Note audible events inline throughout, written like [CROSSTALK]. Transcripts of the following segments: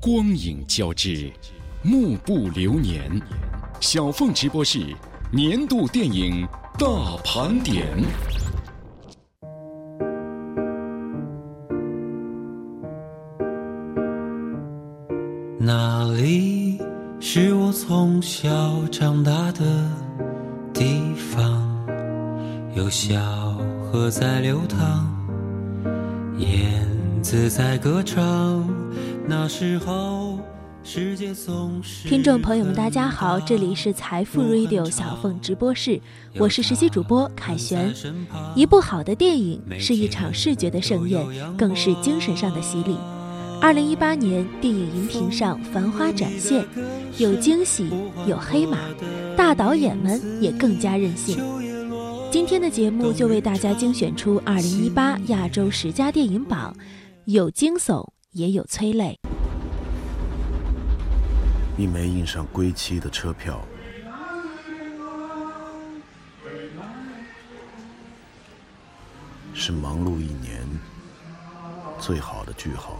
光影交织，幕布流年。小凤直播室年度电影大盘点。那里是我从小长大的地方，有小河在流淌，燕子在歌唱。那时候，世界总是听众朋友们，大家好，这里是财富 Radio 小凤直播室，我是实习主播凯旋。一部好的电影是一场视觉的盛宴，更是精神上的洗礼。二零一八年，电影荧屏上繁花展现，有惊喜，有黑马，大导演们也更加任性。今天的节目就为大家精选出二零一八亚洲十佳电影榜，有惊悚，也有催泪。一枚印上归期的车票，是忙碌一年最好的句号。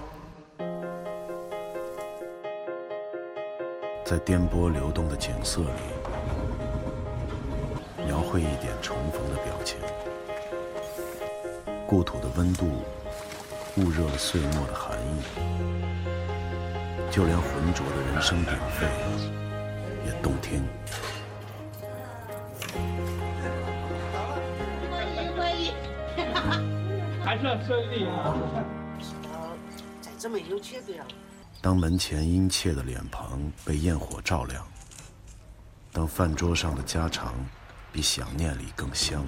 在颠簸流动的景色里，描绘一点重逢的表情。故土的温度，焐热了岁末的寒意。就连浑浊的人声鼎沸，也动听。欢迎欢迎还算顺利啊！再这么有气的当门前殷切的脸庞被焰火照亮，当饭桌上的家常比想念里更香。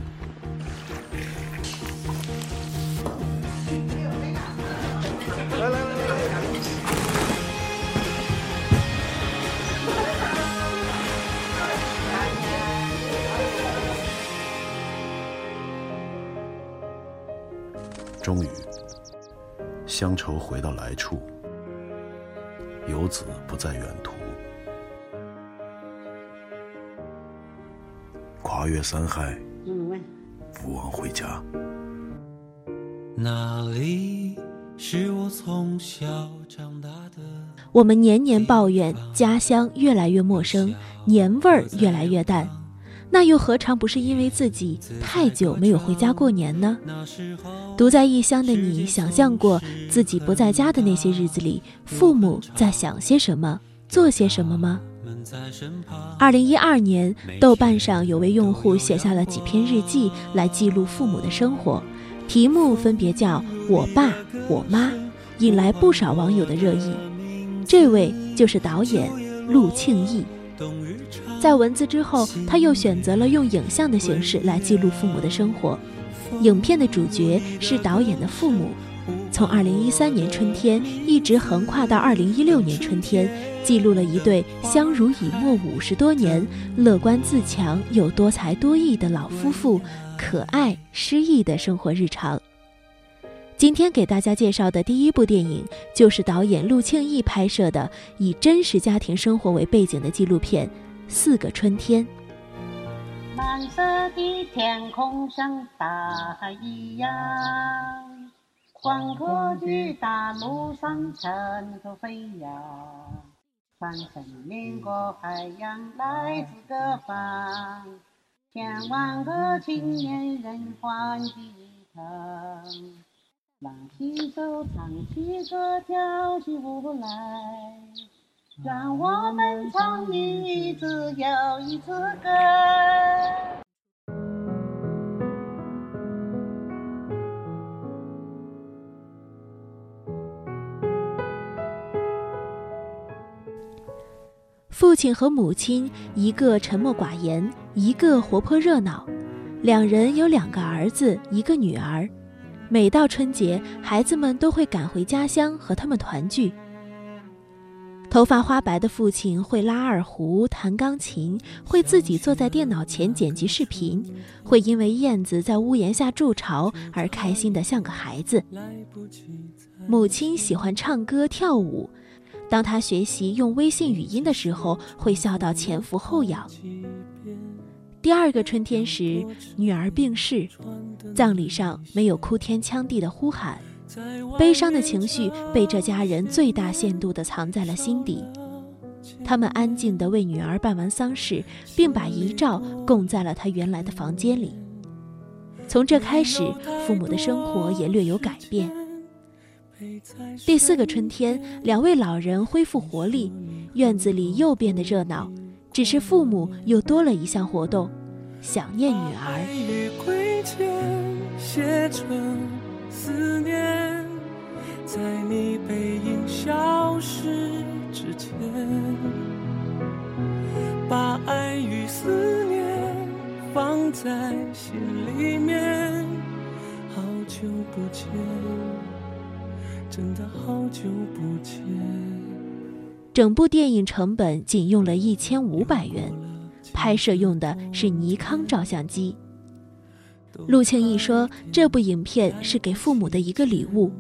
来来来来！终于，乡愁回到来处。游子不在远途，跨越山海，不忘回家。哪里是我从小长大的。我们年年抱怨家乡越来越陌生，年味儿越来越淡，那又何尝不是因为自己太久没有回家过年呢？独在异乡的你，想象过自己不在家的那些日子里，父母在想些什么，做些什么吗？二零一二年，豆瓣上有位用户写下了几篇日记来记录父母的生活，题目分别叫“我爸”“我妈”，引来不少网友的热议。这位就是导演陆庆义。在文字之后，他又选择了用影像的形式来记录父母的生活。影片的主角是导演的父母，从2013年春天一直横跨到2016年春天，记录了一对相濡以沫五十多年、乐观自强又多才多艺的老夫妇可爱诗意的生活日常。今天给大家介绍的第一部电影，就是导演陆庆义拍摄的以真实家庭生活为背景的纪录片《四个春天》。蓝色的天空像大海一样，宽阔的大路上尘土飞扬，穿山越过海洋来自各方，千万个青年人欢聚一堂，拉起手唱起歌跳起舞来。让我们唱一支又一支歌。父亲和母亲，一个沉默寡言，一个活泼热闹。两人有两个儿子，一个女儿。每到春节，孩子们都会赶回家乡和他们团聚。头发花白的父亲会拉二胡、弹钢琴，会自己坐在电脑前剪辑视频，会因为燕子在屋檐下筑巢而开心得像个孩子。母亲喜欢唱歌跳舞，当她学习用微信语音的时候，会笑到前俯后仰。第二个春天时，女儿病逝，葬礼上没有哭天抢地的呼喊，悲伤的情绪被这家人最大限度地藏在了心底。他们安静地为女儿办完丧事，并把遗照供在了她原来的房间里。从这开始，父母的生活也略有改变。第四个春天，两位老人恢复活力，院子里又变得热闹。只是父母又多了一项活动，想念女儿。把爱与思念放在心里面，好久不见，真的好久不见。整部电影成本仅用了一千五百元，拍摄用的是尼康照相机。陆庆义说，这部影片是给父母的一个礼物，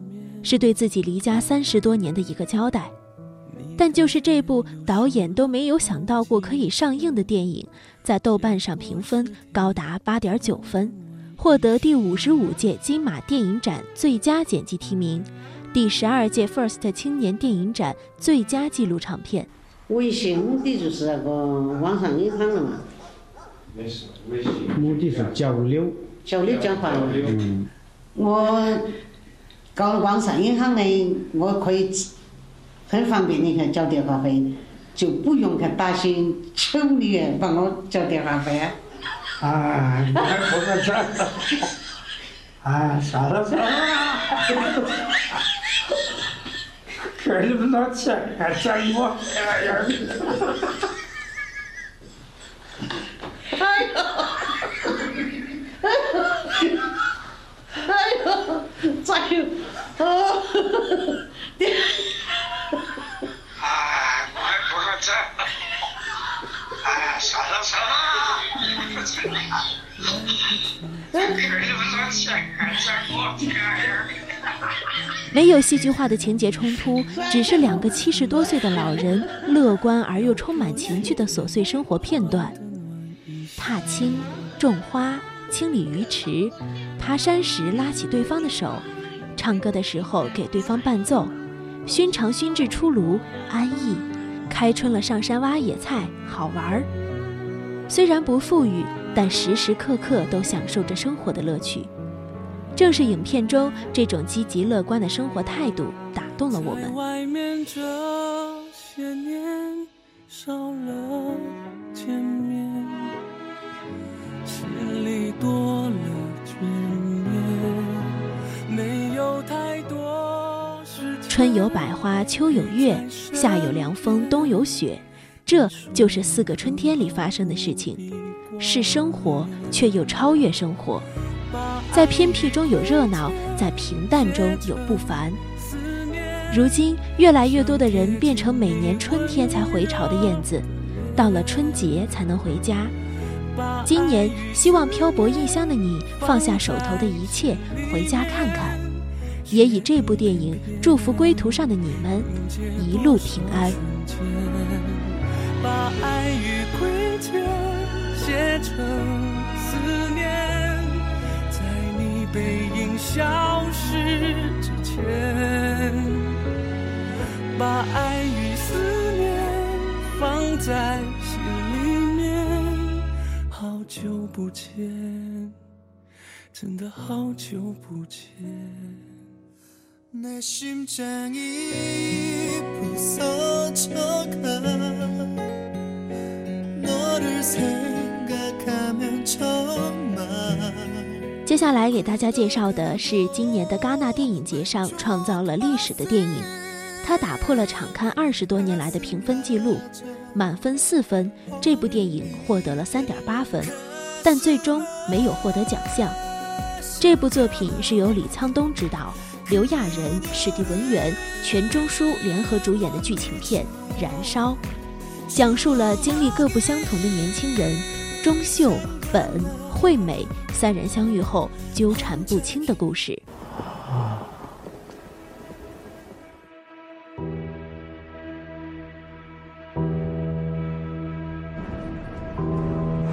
是对自己离家三十多年的一个交代。但就是这部导演都没有想到过可以上映的电影，在豆瓣上评分高达八点九分，获得第五十五届金马电影展最佳剪辑提名，第十二届 FIRST 青年电影展最佳纪录长片。微信目的就是那个网上银行了嘛。没事，微信目的是交流。交流交换。嗯。我搞了网上银行的，我可以。很方便，你看交电话费就不用去打心求你帮我交电话费啊！啊，你还不个钱？啊，算了算了，给你们老钱还想我？哎呀！哎呦！哎呦！咋有？哦！哎，算了算了，没有戏剧化的情节冲突，只是两个七十多岁的老人乐观而又充满情趣的琐碎生活片段：踏青、种花、清理鱼池、爬山时拉起对方的手、唱歌的时候给对方伴奏、熏肠熏制出炉，安逸。开春了，上山挖野菜，好玩儿。虽然不富裕，但时时刻刻都享受着生活的乐趣。正是影片中这种积极乐观的生活态度，打动了我们。外面这些年少了见面，心里多了执念。没有太多，是春有百花，秋有月，夏有凉风，冬有雪，这就是四个春天里发生的事情，是生活，却又超越生活。在偏僻中有热闹，在平淡中有不凡。如今，越来越多的人变成每年春天才回巢的燕子，到了春节才能回家。今年，希望漂泊异乡的你放下手头的一切，回家看看。也以这部电影祝福归途上的你们一路平安。把爱与亏欠写成消失之前，把爱与思念放在心里面。好久不见，真的好久不见。接下来给大家介绍的是今年的戛纳电影节上创造了历史的电影，它打破了场刊二十多年来的评分记录，满分四分，这部电影获得了三点八分，但最终没有获得奖项。这部作品是由李沧东执导。刘亚仁、史蒂文元、全钟书联合主演的剧情片《燃烧》，讲述了经历各不相同的年轻人钟秀、本、惠美三人相遇后纠缠不清的故事。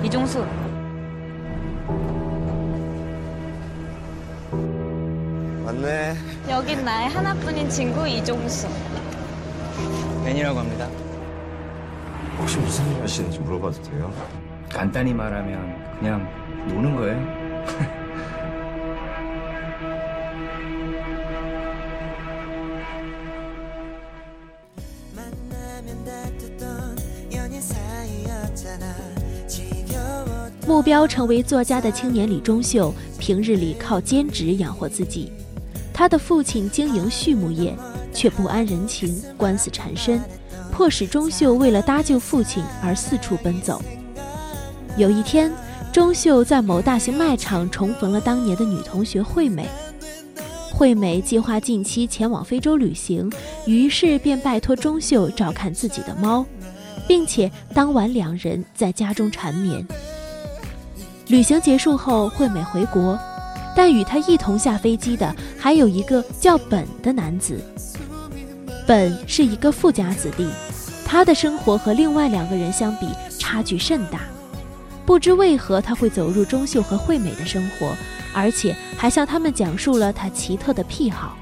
李钟素。 많네. 여긴 나의 하나뿐인 친구 이종수. 벤이라고 합니다. 혹시 무슨 일 하시는지 물어봐도 돼요? 간단히 말하면 그냥 노는 거예요. 만나면 다투던 연인 사이였잖아 지겨워 目标成为作家的青年李钟秀，平日里靠兼职养活自己。他的父亲经营畜牧业，却不安人情，官司缠身，迫使钟秀为了搭救父亲而四处奔走。有一天， 钟秀在某大型卖场重逢了当年的女同学惠美。惠美计划近期前往非洲旅行，于是便拜托钟秀照看自己的猫，并且当晚两人在家中缠绵。旅行结束后，惠美回国，但与她一同下飞机的还有一个叫本的男子。本是一个富家子弟，他的生活和另外两个人相比差距甚大。不知为何他会走入钟秀和惠美的生活，而且还向他们讲述了他奇特的癖好：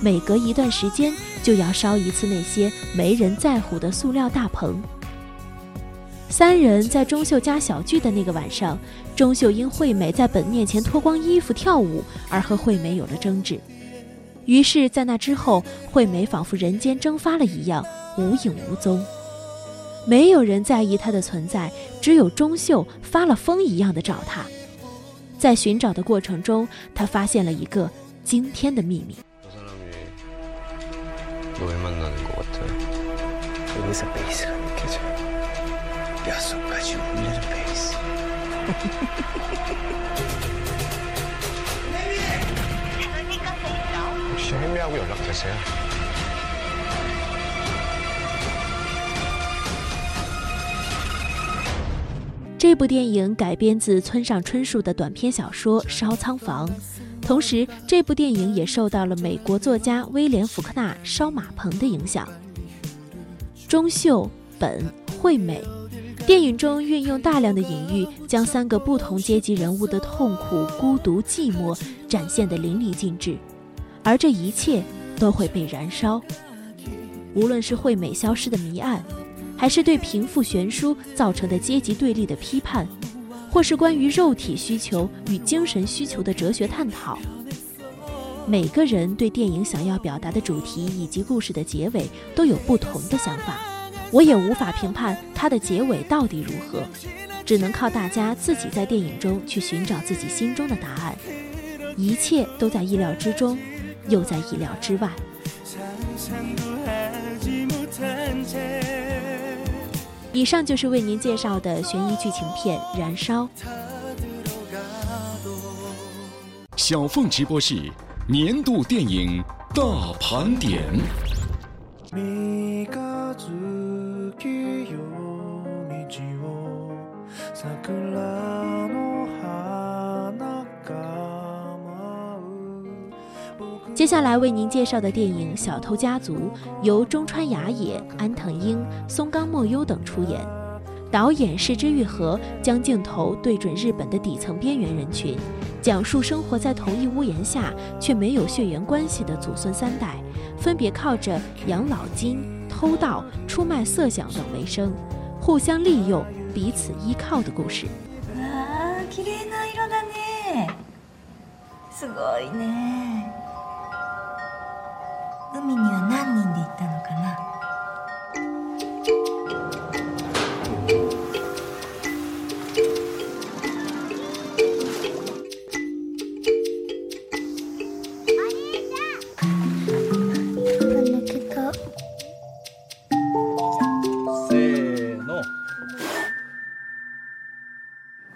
每隔一段时间就要烧一次那些没人在乎的塑料大棚。三人在钟秀家小聚的那个晚上，钟秀因惠美在本面前脱光衣服跳舞而和惠美有了争执。于是，在那之后，惠美仿佛人间蒸发了一样，无影无踪。没有人在意他的存在，只有钟秀发了疯一样的找他。在寻找的过程中，他发现了一个惊天的秘密。[LAUGHS] 这部电影改编自村上春树的短篇小说《烧仓房》，同时这部电影也受到了美国作家威廉·福克纳《烧马棚》的影响。钟秀、本、惠美，电影中运用大量的隐喻，将三个不同阶级人物的痛苦、孤独、寂寞展现得淋漓尽致，而这一切都会被燃烧。无论是惠美消失的谜案。还是对贫富悬殊造成的阶级对立的批判，或是关于肉体需求与精神需求的哲学探讨。每个人对电影想要表达的主题以及故事的结尾都有不同的想法，我也无法评判它的结尾到底如何，只能靠大家自己在电影中去寻找自己心中的答案。一切都在意料之中，又在意料之外。以上就是为您介绍的悬疑剧情片《燃烧》。小凤直播室年度电影大盘点。接下来为您介绍的电影《小偷家族》由中川雅也、安藤英、松冈莫优等出演，导演是枝裕和，将镜头对准日本的底层边缘人群，讲述生活在同一屋檐下却没有血缘关系的祖孙三代，分别靠着养老金、偷盗、出卖色想等为生，互相利用、彼此依靠的故事。わあ、綺麗な色だね。すごいね。 海には何人で行ったのかな？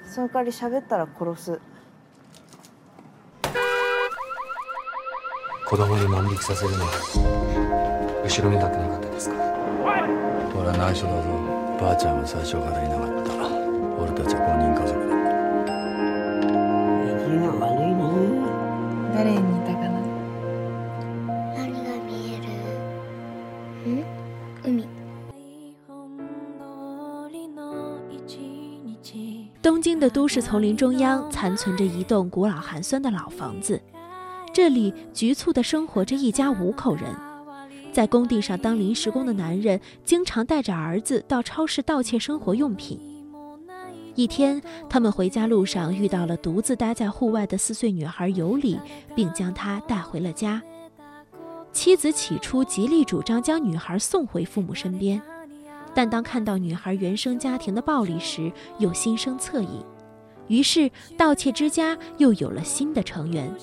その代わり喋ったら殺す子供に万引きさせるのは後ろめたくなかったですか？俺は内緒だぞ。ばあちゃんは最初からいなかった。俺たちは5人家族だ意地が悪いな誰に似たかな何が見える？ん？海。东京的都市丛林中央残存着一栋古老寒酸的老房子，这里局促地生活着一家五口人。在工地上当临时工的男人，经常带着儿子到超市盗窃生活用品。一天，他们回家路上遇到了独自待在户外的四岁女孩尤里，并将她带回了家。妻子起初极力主张将女孩送回父母身边，但当看到女孩原生家庭的暴力时，又心生恻隐。于是，盗窃之家又有了新的成员。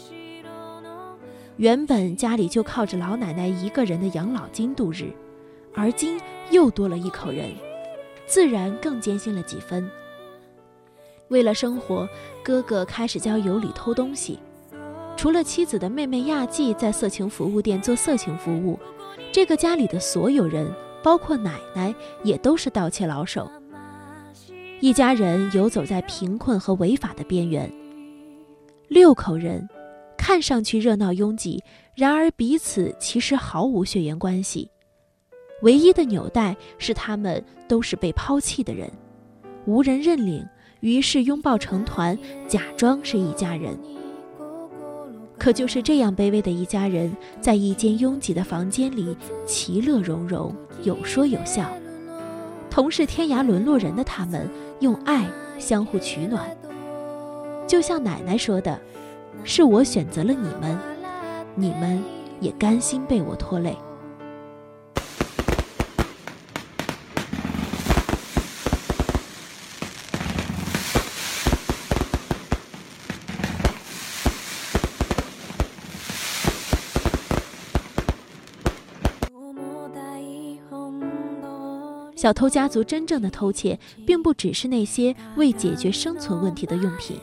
原本家里就靠着老奶奶一个人的养老金度日，而今又多了一口人，自然更艰辛了几分。为了生活，哥哥开始教尤里偷东西。除了妻子的妹妹亚季在色情服务店做色情服务，这个家里的所有人，包括奶奶，也都是盗窃老手。一家人游走在贫困和违法的边缘。六口人。看上去热闹拥挤，然而彼此其实毫无血缘关系。唯一的纽带是他们都是被抛弃的人，无人认领，于是拥抱成团，假装是一家人。可就是这样卑微的一家人，在一间拥挤的房间里，其乐融融，有说有笑。同是天涯沦落人的他们，用爱相互取暖。就像奶奶说的。是我选择了你们，你们也甘心被我拖累。小偷家族真正的偷窃，并不只是那些为解决生存问题的用品。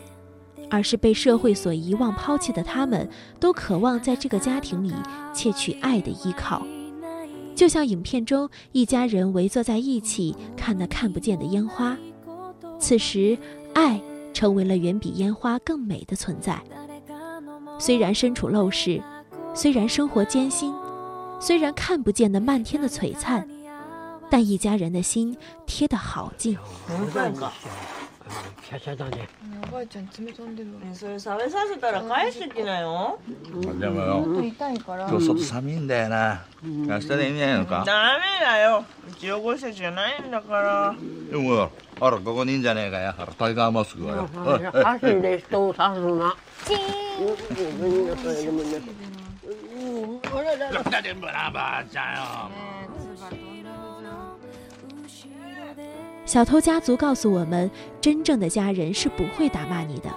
而是被社会所遗忘、抛弃的他们，都渴望在这个家庭里窃取爱的依靠。就像影片中一家人围坐在一起看那看不见的烟花，此时爱成为了远比烟花更美的存在。虽然身处陋室，虽然生活艰辛，虽然看不见那漫天的璀璨，但一家人的心贴得好近。キャシャだね。おばあちゃん爪飛んでるわ。それ食べさせたら返してきなよ。でもよ。ちょっと痛いから。今日外寒いんだよな。明日でいいんじゃないのか？ダメだよ。うち汚したじゃないんだから。でもよ。あらここにいいんじゃねえかよ。あらタイガーマスクがよ。箸で人を刺すな。チーン。ほらだだでもなばあちゃん。よ。小偷家族告诉我们，真正的家人是不会打骂你的，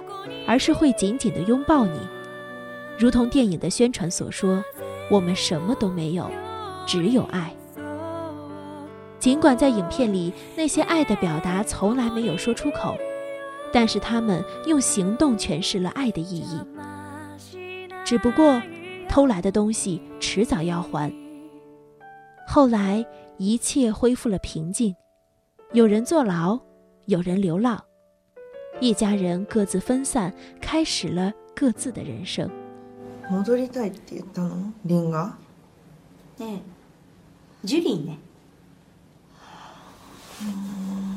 而是会紧紧地拥抱你，如同电影的宣传所说：“我们什么都没有，只有爱。”尽管在影片里那些爱的表达从来没有说出口，但是他们用行动诠释了爱的意义。只不过，偷来的东西迟早要还。后来，一切恢复了平静。有人坐牢，有人流浪，一家人各自分散，开始了各自的人生。戻りたいって言ったの？リンガ？ねえ、ジュリーね。うん、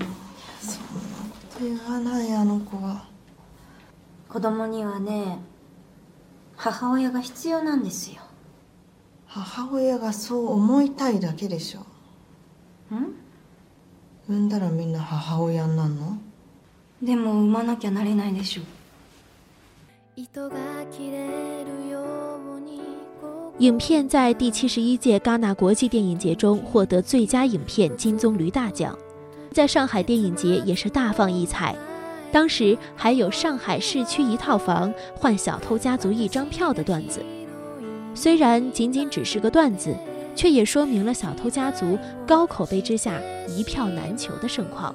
そんなこと言わないあの子は。子供にはね、母親が必要なんですよ。母親がそう思いたいだけでしょ。ん？ 産んだらみんな母親になるのでも産まなきゃなれないでしょ影片在第七十一届戛纳国际电影节中获得最佳影片金棕榈大奖，在上海电影节也是大放异彩。当时还有上海市区一套房换小偷家族一张票的段子，虽然仅仅只是个段子。 却也说明了小偷家族高口碑之下一票难求的盛况。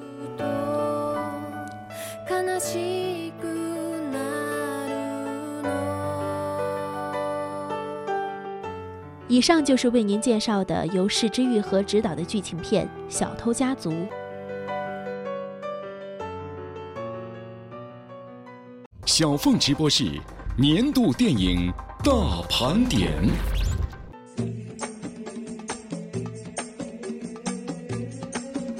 以上就是为您介绍的由市之愈和执导的剧情片《小偷家族》。小凤直播室年度电影大盘点。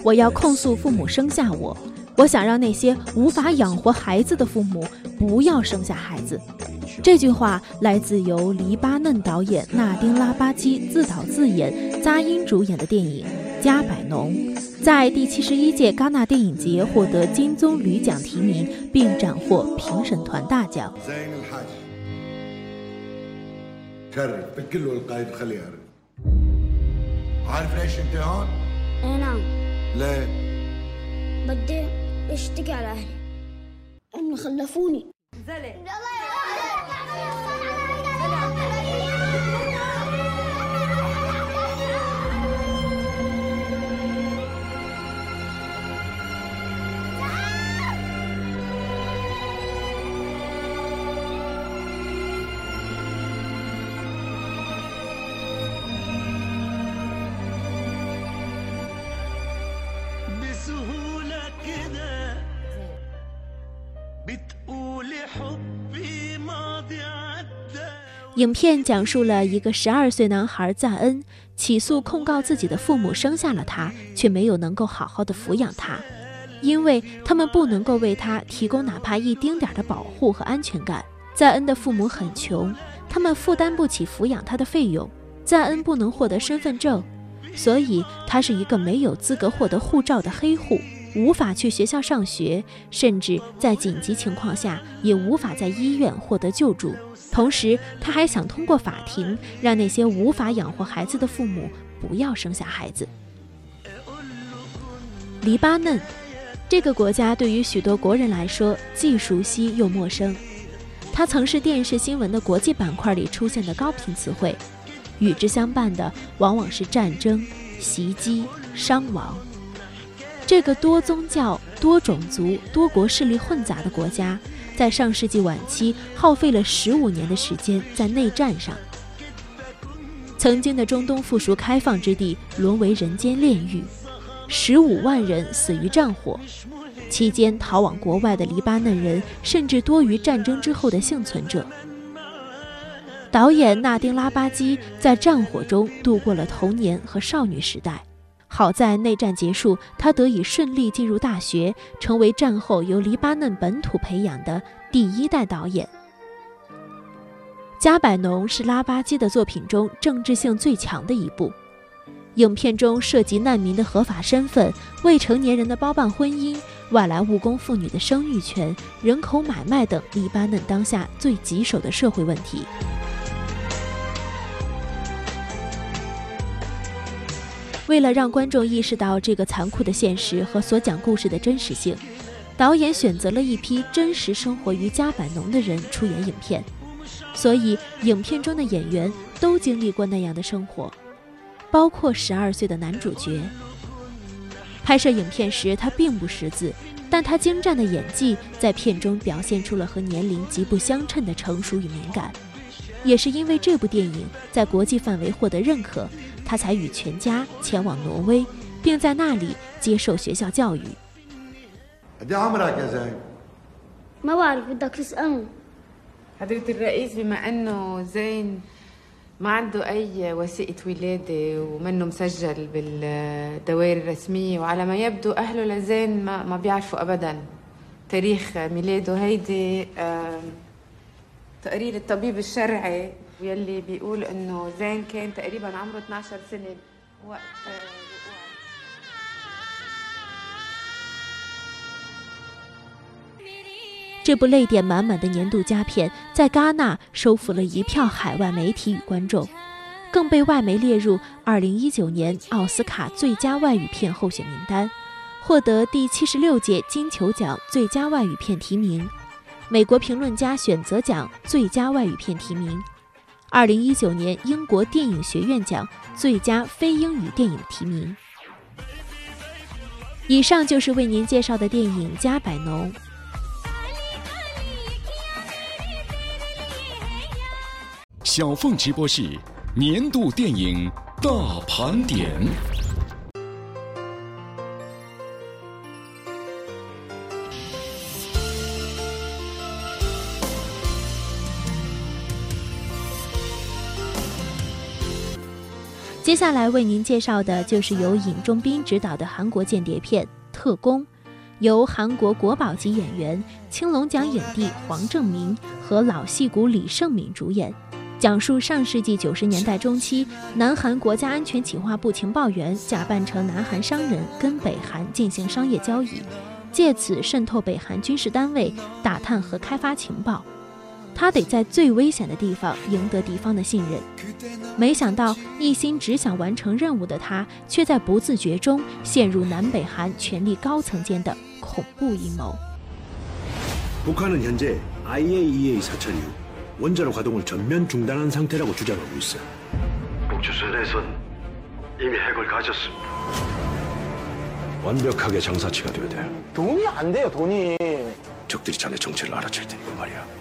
我要控诉父母生下我，我想让那些无法养活孩子的父母不要生下孩子。这句话来自由黎巴嫩导演纳丁拉巴基自导自演、扎因主演的电影《加百农》，在第七十一届戛纳电影节获得金棕榈奖提名，并斩获评审团大奖。ليه؟ بدي اشتكي على أهلي. هم خلفوني. زلق. 影片讲述了一个十二岁男孩赞恩起诉控告自己的父母生下了他，却没有能够好好的抚养他，因为他们不能够为他提供哪怕一丁点的保护和安全感。赞恩的父母很穷，他们负担不起抚养他的费用。赞恩不能获得身份证，所以他是一个没有资格获得护照的黑户，无法去学校上学，甚至在紧急情况下也无法在医院获得救助。同时，他还想通过法庭让那些无法养活孩子的父母不要生下孩子。黎巴嫩这个国家对于许多国人来说既熟悉又陌生，它曾是电视新闻的国际板块里出现的高频词汇，与之相伴的往往是战争、袭击、伤亡。这个多宗教、多种族、多国势力混杂的国家。在上世纪晚期，耗费了十五年的时间在内战上。曾经的中东附属开放之地沦为人间炼狱，十五万人死于战火。期间逃往国外的黎巴嫩人甚至多于战争之后的幸存者。导演纳丁拉巴基在战火中度过了童年和少女时代。好在内战结束，他得以顺利进入大学，成为战后由黎巴嫩本土培养的第一代导演。加百农是拉巴基的作品中政治性最强的一部。影片中涉及难民的合法身份、未成年人的包办婚姻、外来务工妇女的生育权、人口买卖等黎巴嫩当下最棘手的社会问题。为了让观众意识到这个残酷的现实和所讲故事的真实性，导演选择了一批真实生活于加百农的人出演影片，所以影片中的演员都经历过那样的生活，包括十二岁的男主角。拍摄影片时，他并不识字，但他精湛的演技在片中表现出了和年龄极不相称的成熟与敏感。也是因为这部电影在国际范围获得认可。他才与全家前往挪威，并在那里接受学校教育。 قد عمرك يا زين؟ ما بعرف بدك تسألني حضرة الرئيس بما انه زين ما عنده اي وثيقة ولادة ومنه مسجل بالدوائر الرسمية وعلى ما يبدو اهله لزين ما, ما بيعرفوا ابدا تاريخ ميلاده هيدي تقرير الطبيب الشرعي يلي بيقول انه زين كان تقريبا عمره 12 سنه وقت وقوع 这部泪点满满的年度佳片，在戛纳收服了一票海外媒体与观众，更被外媒列入2019年奥斯卡最佳外语片候选名单，获得第七十六届金球奖最佳外语片提名，美国评论家选择奖最佳外语片提名。 二零一九年英国电影学院奖最佳非英语电影提名。以上就是为您介绍的电影《加百农》。小凤直播室年度电影大盘点。接下来为您介绍的就是由尹仲斌执导的韩国间谍片《特工》，由韩国国宝级演员、青龙奖影帝黄正明和老戏骨李胜敏主演，讲述上世纪九十年代中期，南韩国家安全企划部情报员假扮成南韩商人，跟北韩进行商业交易，借此渗透北韩军事单位，打探和开发情报。他得在最危险的地方赢得敌方的信任，没想到一心只想完成任务的他，却在不自觉中陷入南北韩权力高层间的恐怖阴谋。북한은현재 IAEA 사찰 이후원자로가동을전면중단한상태라고주장하고있어북주선에선이미핵을가졌습니다완벽하게장사치가되어야돼 돈이안돼요돈이 적들이자네정체를알아챌테니까말이야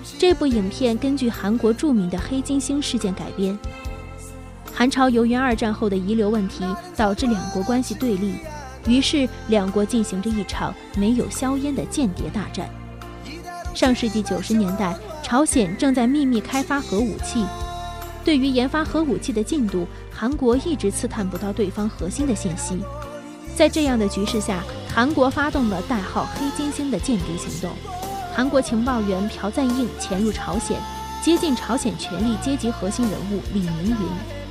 这部影片根据韩国著名的黑金星事件改编。韩朝由于二战后的遗留问题，导致两国关系对立，于是两国进行着一场没有硝烟的间谍大战。上世纪九十年代，朝鲜正在秘密开发核武器。对于研发核武器的进度，韩国一直刺探不到对方核心的信息。在这样的局势下，韩国发动了代号“黑金星”的间谍行动。韩国情报员朴赞应潜入朝鲜，接近朝鲜权力阶级核心人物李明云，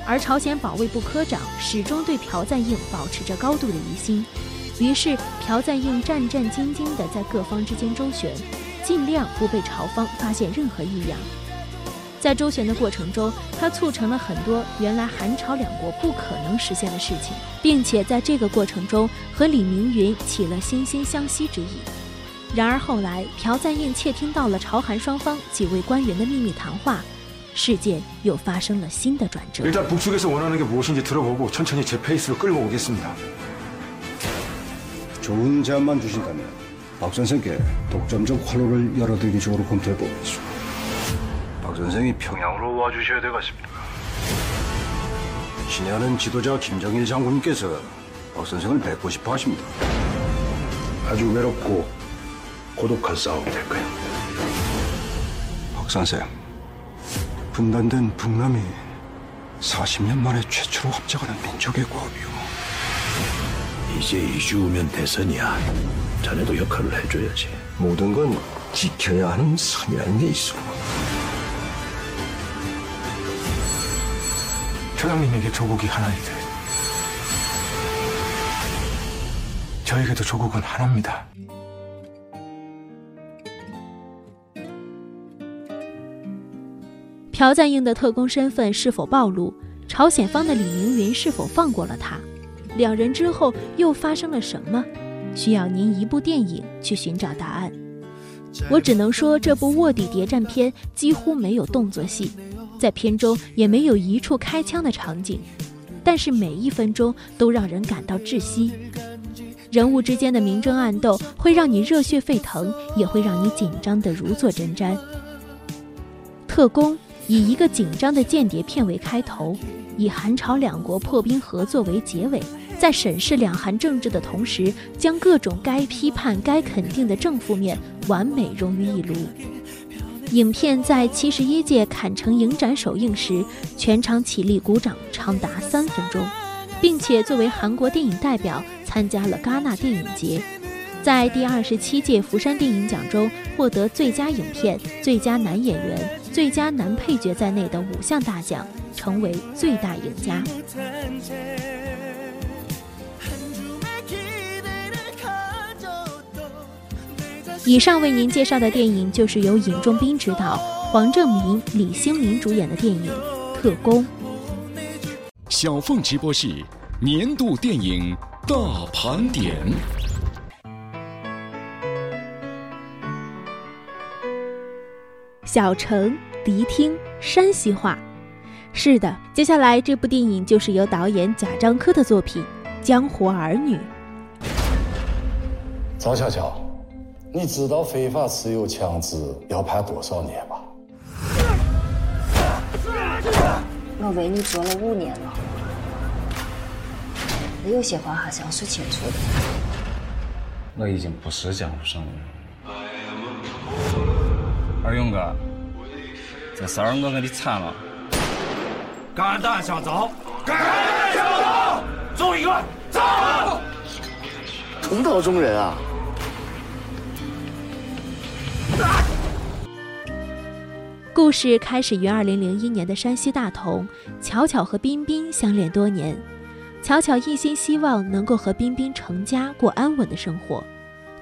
而朝鲜保卫部科长始终对朴赞应保持着高度的疑心。于是，朴赞应战战兢兢地在各方之间周旋，尽量不被朝方发现任何异样。在周旋的过程中，他促成了很多原来韩朝两国不可能实现的事情，并且在这个过程中和李明云起了惺惺相惜之意。然而后来，朴赞映窃听到了朝韩双方几位官员的秘密谈话，事件又发生了新的转折。일단북측에서원하는게무엇인지들어보고천천히제페이스로끌고오겠습니다 좋은제안만주신다면박선생께독점적활로를열어드리기식으로검토해보겠소박 선생이 평양으로 와주셔야 되겠습니다. 친애하는 지도자 김정일 장군께서 박 선생을 뵙고 싶어 하십니다. 아주 외롭고 고독한 싸움이 될 거야. 박 선생, 분단된 북남이 40년 만에 최초로 합작하는 민족의 과업이요. 이제 이주우면 대선이야. 자네도 역할을 해줘야지. 모든 건 지켜야 하는 선이라는 게 있어. 초장님에게 조국이 하나이듯 저에게도 조국은 하나입니다. 朴赞英的特工身份是否暴露？朝鲜方的李明云是否放过了他？两人之后又发生了什么？需要您一部电影去寻找答案。我只能说，这部卧底谍战片几乎没有动作戏。在片中也没有一处开枪的场景，但是每一分钟都让人感到窒息。人物之间的明争暗斗会让你热血沸腾，也会让你紧张得如坐针毡。特工以一个紧张的间谍片为开头，以韩朝两国破冰合作为结尾，在审视两韩政治的同时，将各种该批判、该肯定的正负面完美融于一炉。影片在七十一届坎城影展首映时，全场起立鼓掌长达三分钟，并且作为韩国电影代表参加了戛纳电影节，在第二十七届釜山电影奖中获得最佳影片、最佳男演员、最佳男配角在内的五项大奖，成为最大赢家。以上为您介绍的电影，就是由尹仲斌执导、黄正明、李星民主演的电影《特工》。小凤直播室年度电影大盘点。小城迪厅山西话，是的，接下来这部电影就是由导演贾樟柯的作品《江湖儿女》。张巧巧。你知道非法持有枪支要判多少年吧？我为你做了五年了，有些话还是要说清楚的。我已经不是江湖上的人。二勇哥，这事儿我跟你掺了。敢胆想走，敢胆想走，走一个，走！同道中人啊！故事开始于二零零一年的山西大同，巧巧和彬彬相恋多年，巧巧一心希望能够和彬彬成家，过安稳的生活，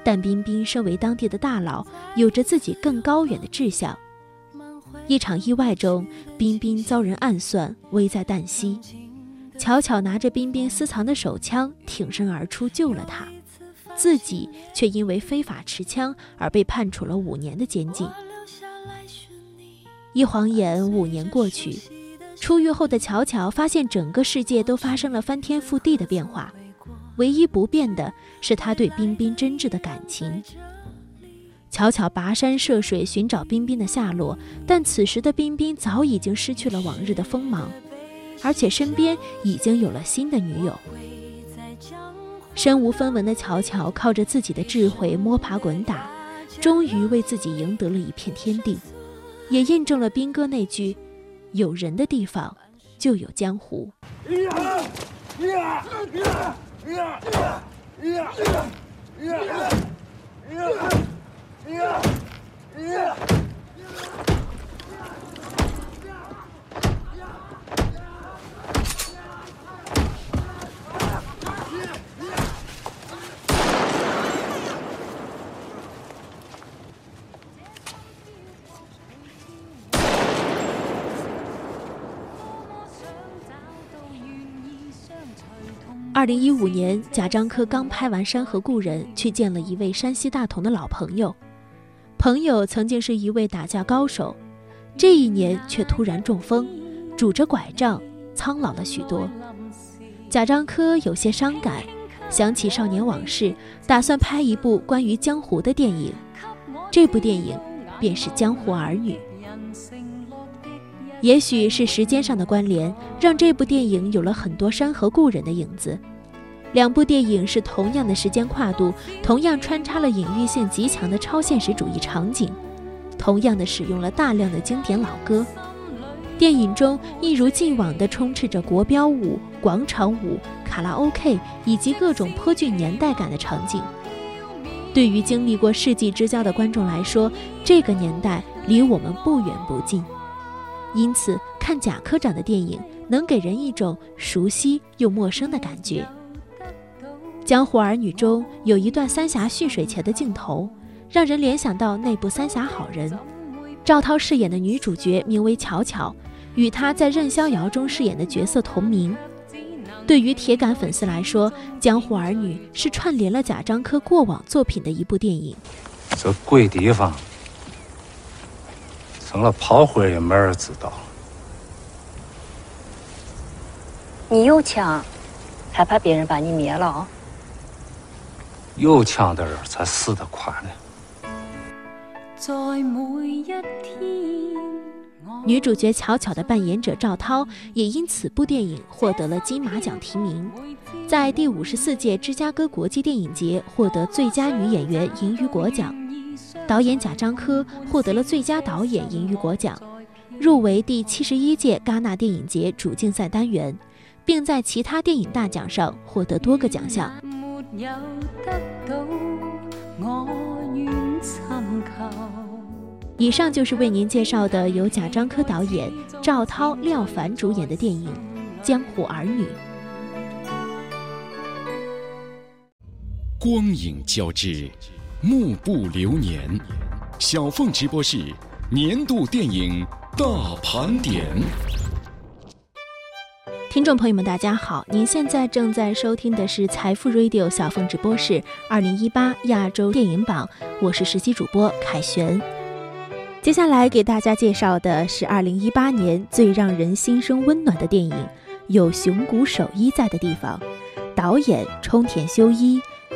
但彬彬身为当地的大佬，有着自己更高远的志向。一场意外中，彬彬遭人暗算，危在旦夕，巧巧拿着彬彬私藏的手枪挺身而出救了他，自己却因为非法持枪而被判处了五年的监禁。一晃眼，五年过去，出狱后的巧巧发现整个世界都发生了翻天覆地的变化，唯一不变的是他对彬彬真挚的感情。巧巧跋山涉水寻找彬彬的下落，但此时的彬彬早已经失去了往日的锋芒，而且身边已经有了新的女友。身无分文的巧巧靠着自己的智慧摸爬滚打，终于为自己赢得了一片天地。也印证了兵哥那句：“有人的地方，就有江湖。” Yeah! 二零一五年，贾樟柯刚拍完《山河故人》，去见了一位山西大同的老朋友。朋友曾经是一位打架高手，这一年却突然中风，拄着拐杖，苍老了许多。贾樟柯有些伤感，想起少年往事，打算拍一部关于江湖的电影。这部电影便是《江湖儿女》。也许是时间上的关联，让这部电影有了很多山河故人的影子。两部电影是同样的时间跨度，同样穿插了隐喻性极强的超现实主义场景，同样的使用了大量的经典老歌。电影中一如既往地充斥着国标舞、广场舞、卡拉 OK 以及各种颇具年代感的场景。对于经历过世纪之交的观众来说，这个年代离我们不远不近。因此，看贾科长的电影能给人一种熟悉又陌生的感觉。《江湖儿女》中有一段三峡蓄水前的镜头，让人联想到那部《三峡好人》。赵涛饰演的女主角名为巧巧，与她在《任逍遥》中饰演的角色同名。对于铁杆粉丝来说，《江湖儿女》是串联了贾樟柯过往作品的一部电影。这鬼地方。成了炮灰也没人知道。你有枪，还怕别人把你灭了？有枪的人才死得快呢。女主角巧巧的扮演者赵涛也因此部电影获得了金马奖提名，在第五十四届芝加哥国际电影节获得最佳女演员银雨果奖。导演贾樟柯获得了最佳导演银雨果奖，入围第七十一届戛纳电影节主竞赛单元，并在其他电影大奖上获得多个奖项。以上就是为您介绍的由贾樟柯导演、赵涛、廖凡主演的电影《江湖儿女》。光影交织。幕布流年，小凤直播室年度电影大盘点。听众朋友们，大家好，您现在正在收听的是财富 Radio 小凤直播室二零一八亚洲电影榜，我是实习主播凯旋。接下来给大家介绍的是二零一八年最让人心生温暖的电影《有熊谷守一在的地方》，导演冲田修一。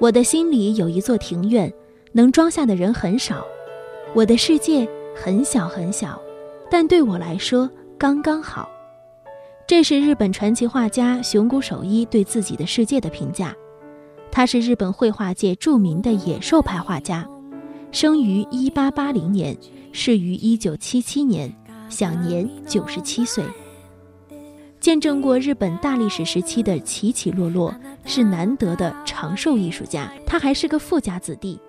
我的心里有一座庭院，能装下的人很少。我的世界很小很小，但对我来说刚刚好。这是日本传奇画家熊谷守一对自己的世界的评价。他是日本绘画界著名的野兽派画家，生于1880年，逝于1977年，享年97岁。见证过日本大历史时期的起起落落，是难得的长寿艺术家。他还是个富家子弟，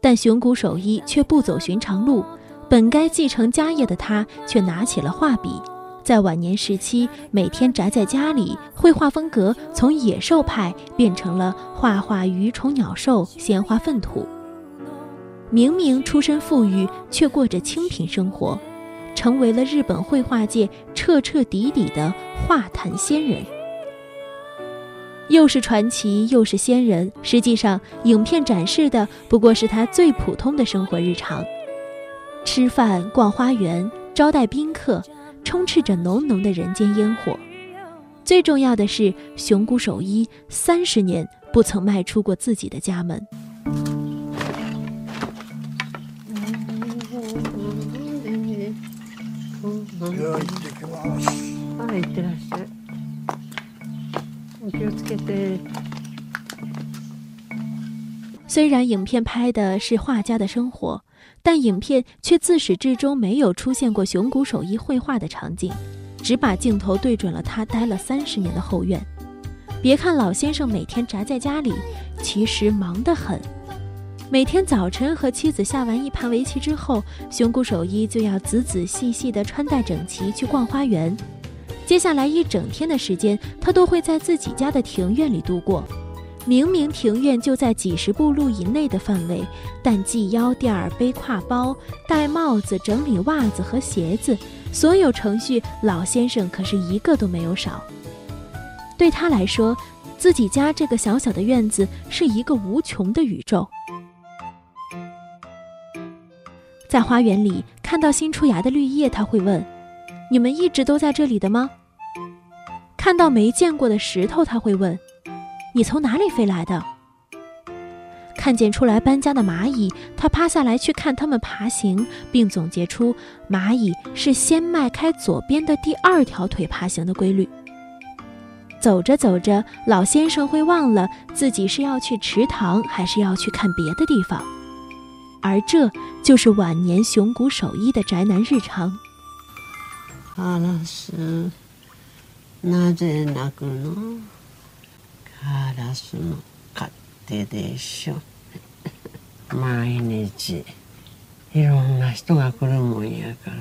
但熊谷守一却不走寻常路。本该继承家业的他，却拿起了画笔。在晚年时期，每天宅在家里，绘画风格从野兽派变成了画画鱼虫鸟兽、鲜花粪土。明明出身富裕，却过着清贫生活，成为了日本绘画界彻彻底底的画坛仙人。又是传奇，又是仙人。实际上，影片展示的不过是他最普通的生活日常：吃饭、逛花园、招待宾客。充斥着浓浓的人间烟火。最重要的是，熊谷守一三十年不曾迈出过自己的家门。虽然影片拍的是画家的生活。但影片却自始至终没有出现过熊谷守一绘画的场景，只把镜头对准了他待了三十年的后院。别看老先生每天宅在家里，其实忙得很。每天早晨和妻子下完一盘围棋之后，熊谷守一就要仔仔细细地穿戴整齐去逛花园。接下来一整天的时间，他都会在自己家的庭院里度过。明明庭院就在几十步路以内的范围，但系腰垫、背挎包、戴帽子、整理袜子和鞋子，所有程序老先生可是一个都没有少。对他来说，自己家这个小小的院子是一个无穷的宇宙。在花园里看到新出芽的绿叶，他会问：“你们一直都在这里的吗？”看到没见过的石头，他会问。你从哪里飞来的？看见出来搬家的蚂蚁，他趴下来去看它们爬行，并总结出蚂蚁是先迈开左边的第二条腿爬行的规律。走着走着，老先生会忘了自己是要去池塘，还是要去看别的地方，而这就是晚年熊谷守一的宅男日常。阿拉斯，なぜ泣くの？カラスの勝手でしょ[LAUGHS] 毎日いろんな人が来るもんやか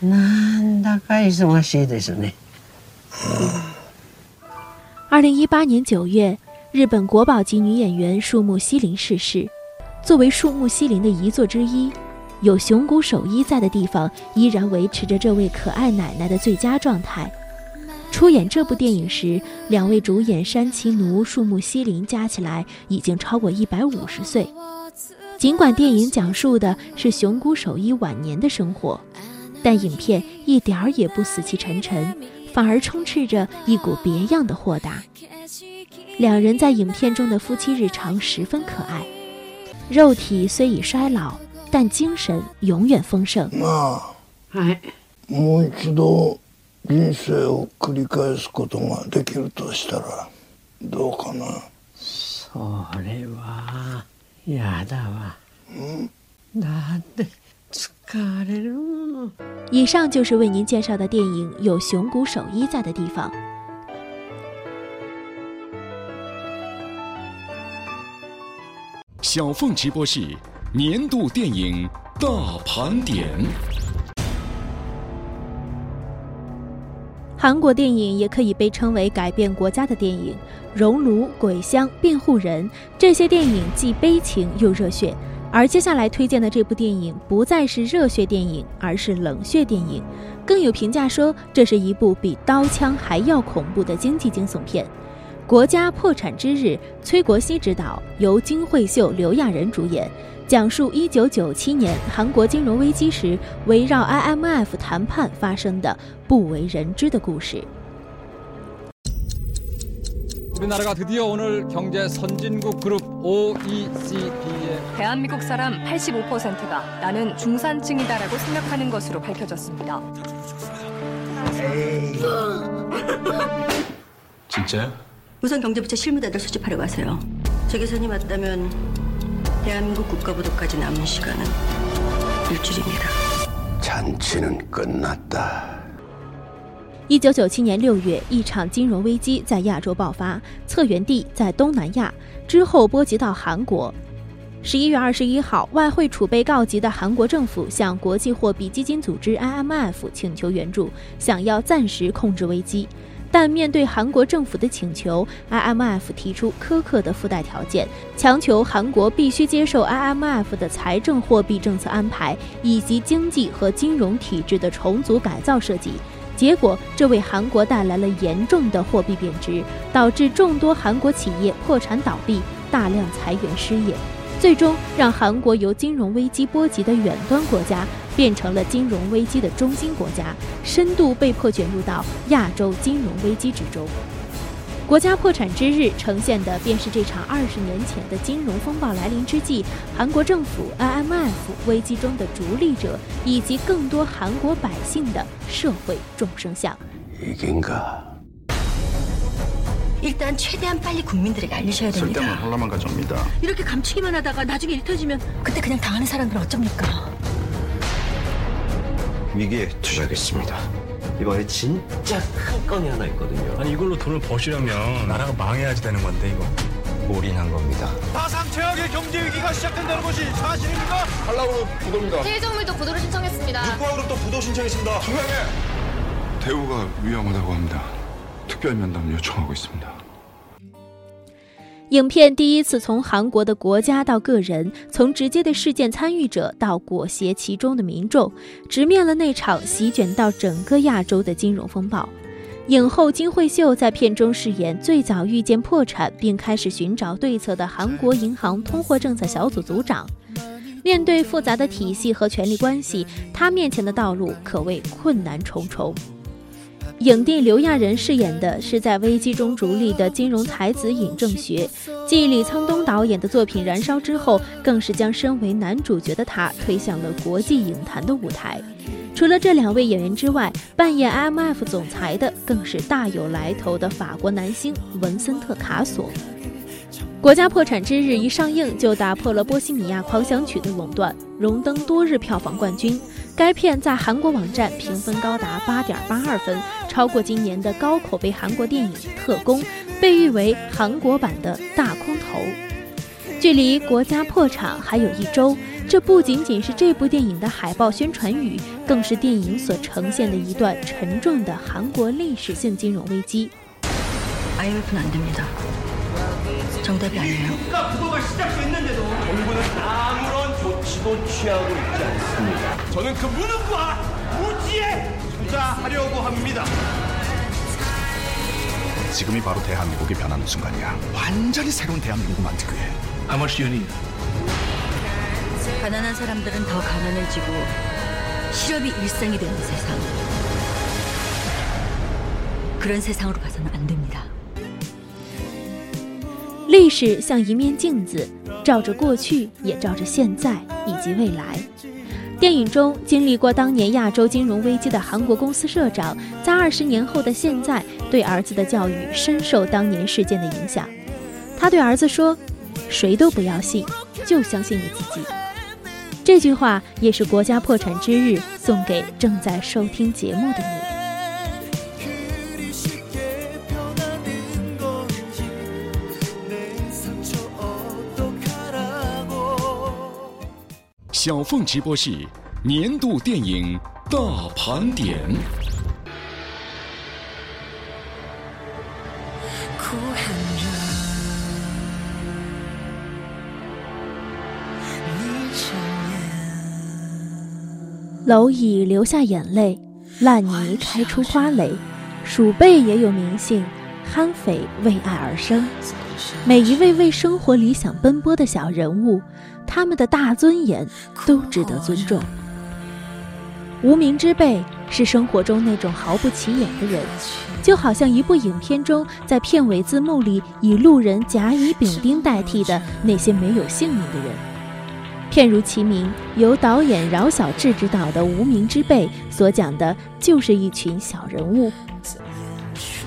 らなんだか忙しいですね。二零一八年九月，日本国宝级女演员树木希林逝世。 作为树木希林的遗作之一，有熊谷守一在的地方，依然维持着这位可爱奶奶的最佳状态。出演这部电影时，两位主演山崎奴、树木希林加起来已经超过一百五十岁。尽管电影讲述的是熊谷守一晚年的生活，但影片一点儿也不死气沉沉，反而充斥着一股别样的豁达。两人在影片中的夫妻日常十分可爱，肉体虽已衰老，但精神永远丰盛。哎，もう一度。人生を繰り返すことができるとしたらどうかなそれはやだわだって疲れるもの以上就是为您介绍的电影有熊谷守一在的地方 小凤直播室年度电影大盘点韩国电影也可以被称为改变国家的电影，《熔炉》《鬼乡》《辩护人》这些电影既悲情又热血。而接下来推荐的这部电影不再是热血电影，而是冷血电影。更有评价说，这是一部比刀枪还要恐怖的经济惊悚片。国家破产之日，崔国熙执导，由金惠秀、刘亚仁主演，讲述1997年韩国金融危机时围绕 IMF 谈判发生的不为人知的故事。 우리나라가 드디어 오늘 경제 선진국 그룹 OECD에 대한민국 사람 85%가 나는 중산층이다라고 생각하는 것으로 밝혀졌습니다. [LAUGHS] 진짜요? 우선 경제부처 실무자들 수집하러 가세요. 제 계산이 맞다면 대한민국 국가부도까지 남은 시간은 일주일입니다. 잔치는 끝났다. 一九九七年六月，一场金融危机在亚洲爆发，策源地在东南亚，之后波及到韩国。十一月二十一号，外汇储备告急的韩国政府向国际货币基金组织 IMF 请求援助，想要暂时控制危机。 但面对韩国政府的请求，IMF 提出苛刻的附带条件，强求韩国必须接受 IMF 的财政货币政策安排以及经济和金融体制的重组改造设计。结果，这为韩国带来了严重的货币贬值，导致众多韩国企业破产倒闭，大量裁员失业，最终让韩国由金融危机波及的远端国家变成了金融危机的中心国家，深度被迫卷入到亚洲金融危机之中。国家破产之日呈现的便是这场二十年前的金融风暴来临之际，韩国政府、IMF 危机中的逐利者以及更多韩国百姓的社会众生相。 이긴가? 일단 최대한 빨리 국민들에게 알리셔야 됩니다. 쓸데없는 혼란만 가져옵니다. 이렇게 감추기만 하다가 나중에 일 터지면 그때 그냥 당하는 사람들은 어쩝니까? 위기에 투자하겠습니다. 이번에 진짜 큰 건이 하나 있거든요. 아니 이걸로 돈을 버시려면 나라가 망해야지 되는 건데 이거 올인한 겁니다. 사상 최악의 경제 위기가 시작된다는 것이 사실입니까? 한라그룹 부도입니다. 세종물도 부도를 신청했습니다. 육과그룹도 부도 신청했습니다. 중앙에 대우가 위험하다고 합니다. 특별 면담 요청하고 있습니다. 影片第一次从韩国的国家到个人，从直接的事件参与者到裹挟其中的民众，直面了那场席卷到整个亚洲的金融风暴。影后金惠秀在片中饰演最早遇见破产并开始寻找对策的韩国银行通货政策小组组长。面对复杂的体系和权力关系，她面前的道路可谓困难重重。影帝刘亚仁饰演的是在危机中逐利的金融才子尹正学，继李沧东导演的作品《燃烧》之后，更是将身为男主角的他推向了国际影坛的舞台。除了这两位演员之外，扮演 IMF 总裁的更是大有来头的法国男星文森特·卡索。国家破产之日一上映就打破了《波西米亚狂想曲》的垄断，荣登多日票房冠军。该片在韩国网站评分高达八点八二分，超过今年的高口碑韩国电影《特工》，被誉为韩国版的大空头。距离国家破产还有一周，这不仅仅是这部电影的海报宣传语，更是电影所呈现的一段沉重的韩国历史性金融危机。 IMF는 안 됩니다. 정답이 아니에요. 국가 부도가 시작됐는데도 정부는 아무런 조치도 취하고 있지 않습니다. 저는 그 무능과 무지에 투자하려고 합니다. 지금이 바로 대한민국이 변하는 순간이야. 완전히 새로운 대한민국을 만들기 위해. How much do you need? 가난한 사람들은 더 가난해지고 실업이 일상이 되는 세상. 그런 세상으로 가서는 안 됩니다. 历史像一面镜子，照着过去，也照着现在以及未来。 电影中经历过当年亚洲金融危机的韩国公司社长，在二十年后的现在，对儿子的教育深受当年事件的影响。他对儿子说：“谁都不要信，就相信你自己。”这句话也是国家破产之日送给正在收听节目的你。小凤直播室年度电影大盘点。蝼蚁流下眼泪，烂泥开出花蕾，鼠辈也有名姓，憨匪为爱而生，每一位为生活理想奔波的小人物。他们的大尊严都值得尊重。无名之辈是生活中那种毫不起眼的人，就好像一部影片中在片尾字幕里以路人甲乙丙丁代替的那些没有姓名的人。片如其名，由导演饶晓志执导的《无名之辈》所讲的就是一群小人物。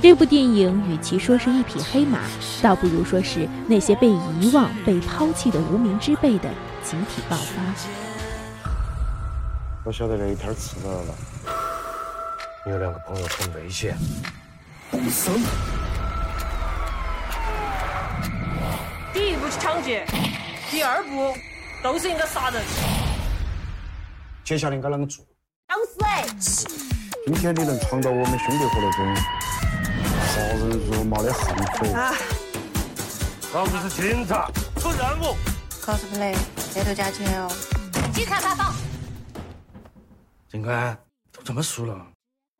这部电影与其说是一匹黑马，倒不如说是那些被遗忘、被抛弃的无名之辈的集体爆发。我晓得这一天迟到了，你有两个朋友很危险。动手！第一步是抢劫，第二步都是应该杀人。接下来应该啷个做？当死！今天你能闯到我们兄弟伙那种。杀人如麻的悍匪！老子是警察，出任务。cosplay，这头加钱哦。警察发放。警官，都这么熟了，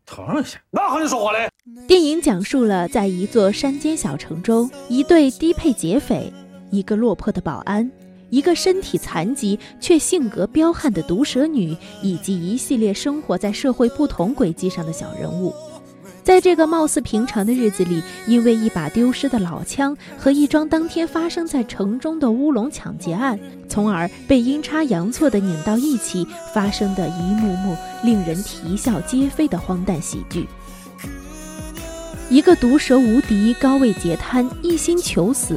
烫一下。哪和你说话嘞？电影讲述了在一座山间小城中，一对低配劫匪，一个落魄的保安，一个身体残疾却性格彪悍的毒蛇女，以及一系列生活在社会不同轨迹上的小人物。在这个貌似平常的日子里，因为一把丢失的老枪和一桩当天发生在城中的乌龙抢劫案，从而被阴差阳错地拧到一起，发生的一幕幕令人啼笑皆非的荒诞喜剧。一个毒舌无敌、高位截瘫、一心求死；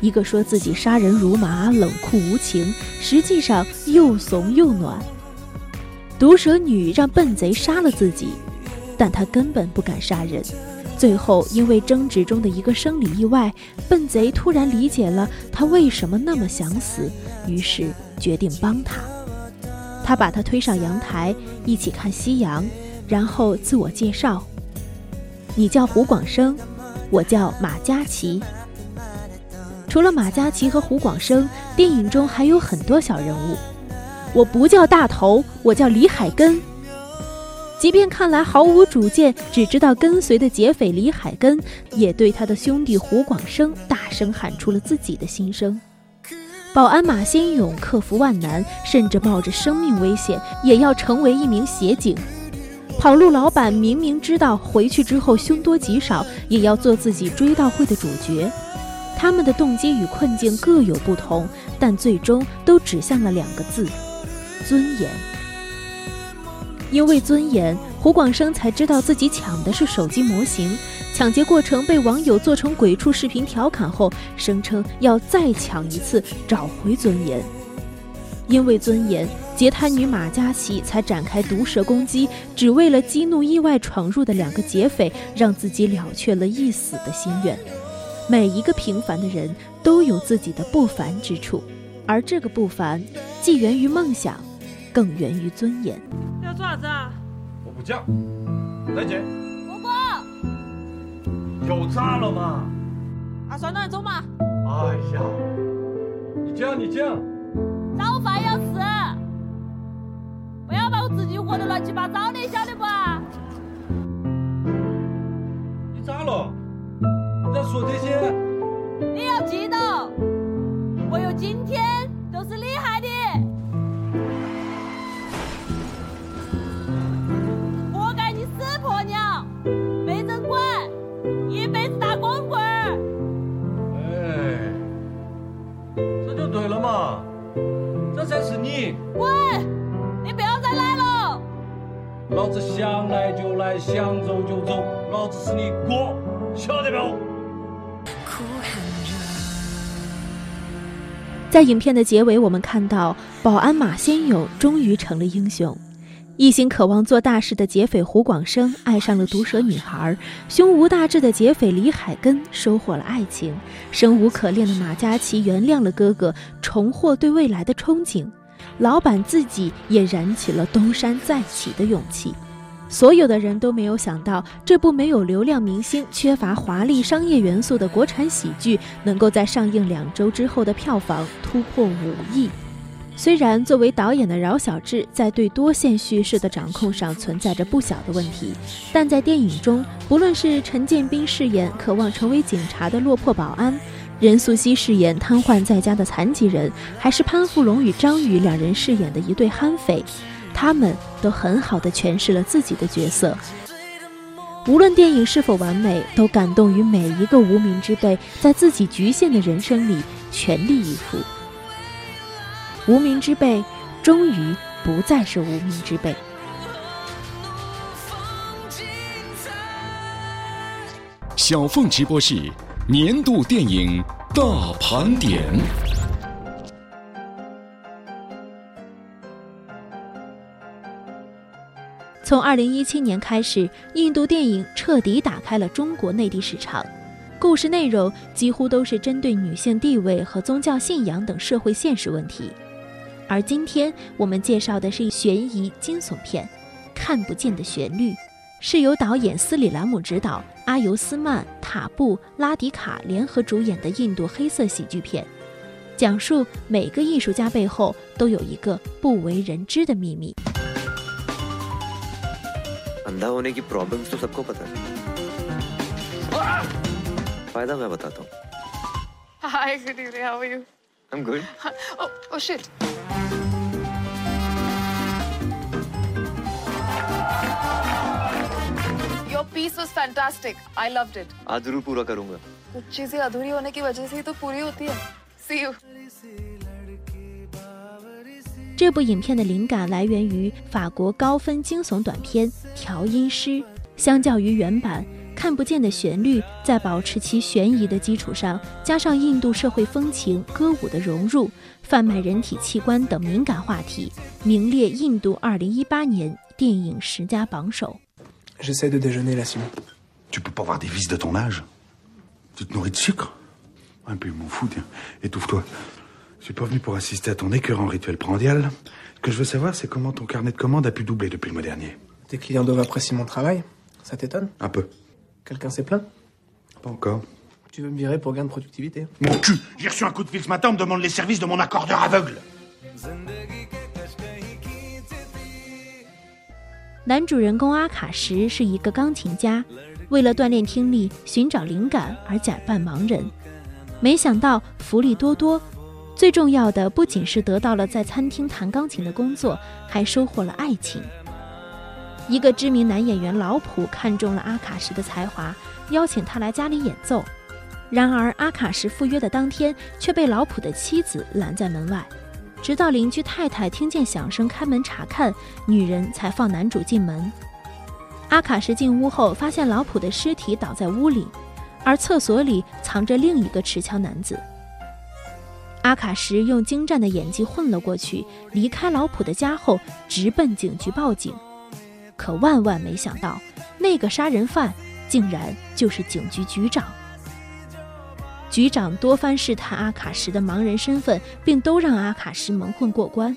一个说自己杀人如麻、冷酷无情，实际上又怂又暖。毒蛇女让笨贼杀了自己。但他根本不敢杀人，最后因为争执中的一个生理意外，笨贼突然理解了他为什么那么想死，于是决定帮他。他把他推上阳台，一起看夕阳，然后自我介绍：“你叫胡广生，我叫马嘉祺。”除了马嘉祺和胡广生，电影中还有很多小人物。我不叫大头，我叫李海根。即便看来毫无主见，只知道跟随的劫匪李海根，也对他的兄弟胡广生大声喊出了自己的心声。保安马先勇克服万难，甚至冒着生命危险也要成为一名协警。跑路老板明明知道回去之后凶多吉少，也要做自己追悼会的主角。他们的动机与困境各有不同，但最终都指向了两个字：尊严。因为尊严，胡广生才知道自己抢的是手机模型。抢劫过程被网友做成鬼畜视频调侃后，声称要再抢一次，找回尊严。因为尊严，劫贪女马嘉祺才展开毒蛇攻击，只为了激怒意外闯入的两个劫匪，让自己了却了一死的心愿。每一个平凡的人都有自己的不凡之处，而这个不凡，既源于梦想。更源于尊严。要做啥子啊？我不讲。再见。哥哥。又咋了嘛？啊，算了，走嘛。哎呀，你讲你讲。早饭要吃，不要把我自己活得乱七八糟的，晓得不？你咋了？你咋说这些？你要记得，我有今天。老子想来就来，想走就走，老子是你哥，晓得不？在影片的结尾，我们看到保安马先勇终于成了英雄。一心渴望做大事的劫匪胡广生爱上了毒舌女孩，胸无大志的劫匪李海根收获了爱情，生无可恋的马嘉祺原谅了哥哥，重获对未来的憧憬。老板自己也燃起了东山再起的勇气。所有的人都没有想到，这部没有流量明星、缺乏华丽商业元素的国产喜剧，能够在上映两周之后的票房突破五亿。虽然作为导演的饶晓志在对多线叙事的掌控上存在着不小的问题，但在电影中，不论是陈建斌饰演渴望成为警察的落魄保安，任素汐饰演瘫痪在家的残疾人，还是潘富龙与张宇两人饰演的一对悍匪，他们都很好的诠释了自己的角色。无论电影是否完美，都感动于每一个无名之辈在自己局限的人生里全力以赴。无名之辈，终于不再是无名之辈。小凤直播室年度电影大盘点。从二零一七年开始，印度电影彻底打开了中国内地市场。故事内容几乎都是针对女性地位和宗教信仰等社会现实问题。而今天我们介绍的是悬疑惊悚片，《看不见的旋律》，是由导演斯里兰姆执导，阿尤斯曼、塔布、拉迪卡联合主演的印度黑色喜剧片，讲述每个艺术家背后都有一个不为人知的秘密。अंधा होने की प्रॉब्लम्स तो सबको पता है फायदा मैं बताता हूँ Hi, good evening. How are you? I'm good. Oh, oh shit. Your piece was fantastic. I loved it. आज जरूर पूरा करूंगा कुछ चीजें अधूरी होने की वजह से ही तो पूरी होती है See you. 这部影片的灵感来源于法国高分惊悚短片《调音师》。相较于原版，《 看不见的旋律》在保持其悬疑的基础上，加上印度社会风情、歌舞的融入、贩卖人体器官等敏感话题，名列印度2018年电影十佳榜首。J'essaie de déjeuner là, Simon. Tu peux pas avoir des vices de ton âge. Tu te nourris de sucre. Un peu, m'en fous, tiens. Étouffe-toi. Je suis pas venu pour assister à ton écœurant rituel prandial. Ce que je veux savoir, c'est comment ton carnet de commandes a pu doubler depuis le mois dernier. Tes clients doivent apprécier mon travail. Ça t'étonne Un peu. Quelqu'un s'est plaint Pas encore. Tu veux me virer pour gain de productivité Mon cul J'ai reçu un coup de fil ce matin, on me demande les services de mon accordeur aveugle. 男主人公阿卡什是一个钢琴家，为了锻炼听力、寻找灵感而假扮盲人。没想到福利多多，最重要的不仅是得到了在餐厅弹钢琴的工作，还收获了爱情。一个知名男演员老普看中了阿卡什的才华，邀请他来家里演奏。然而阿卡什赴约的当天却被老普的妻子拦在门外。直到邻居太太听见响声开门查看，女人才放男主进门。阿卡什进屋后，发现老普的尸体倒在屋里，而厕所里藏着另一个持枪男子。阿卡什用精湛的演技混了过去，离开老普的家后，直奔警局报警。可万万没想到，那个杀人犯竟然就是警局局长。局长多番试探阿卡什的盲人身份，并都让阿卡什蒙混过关。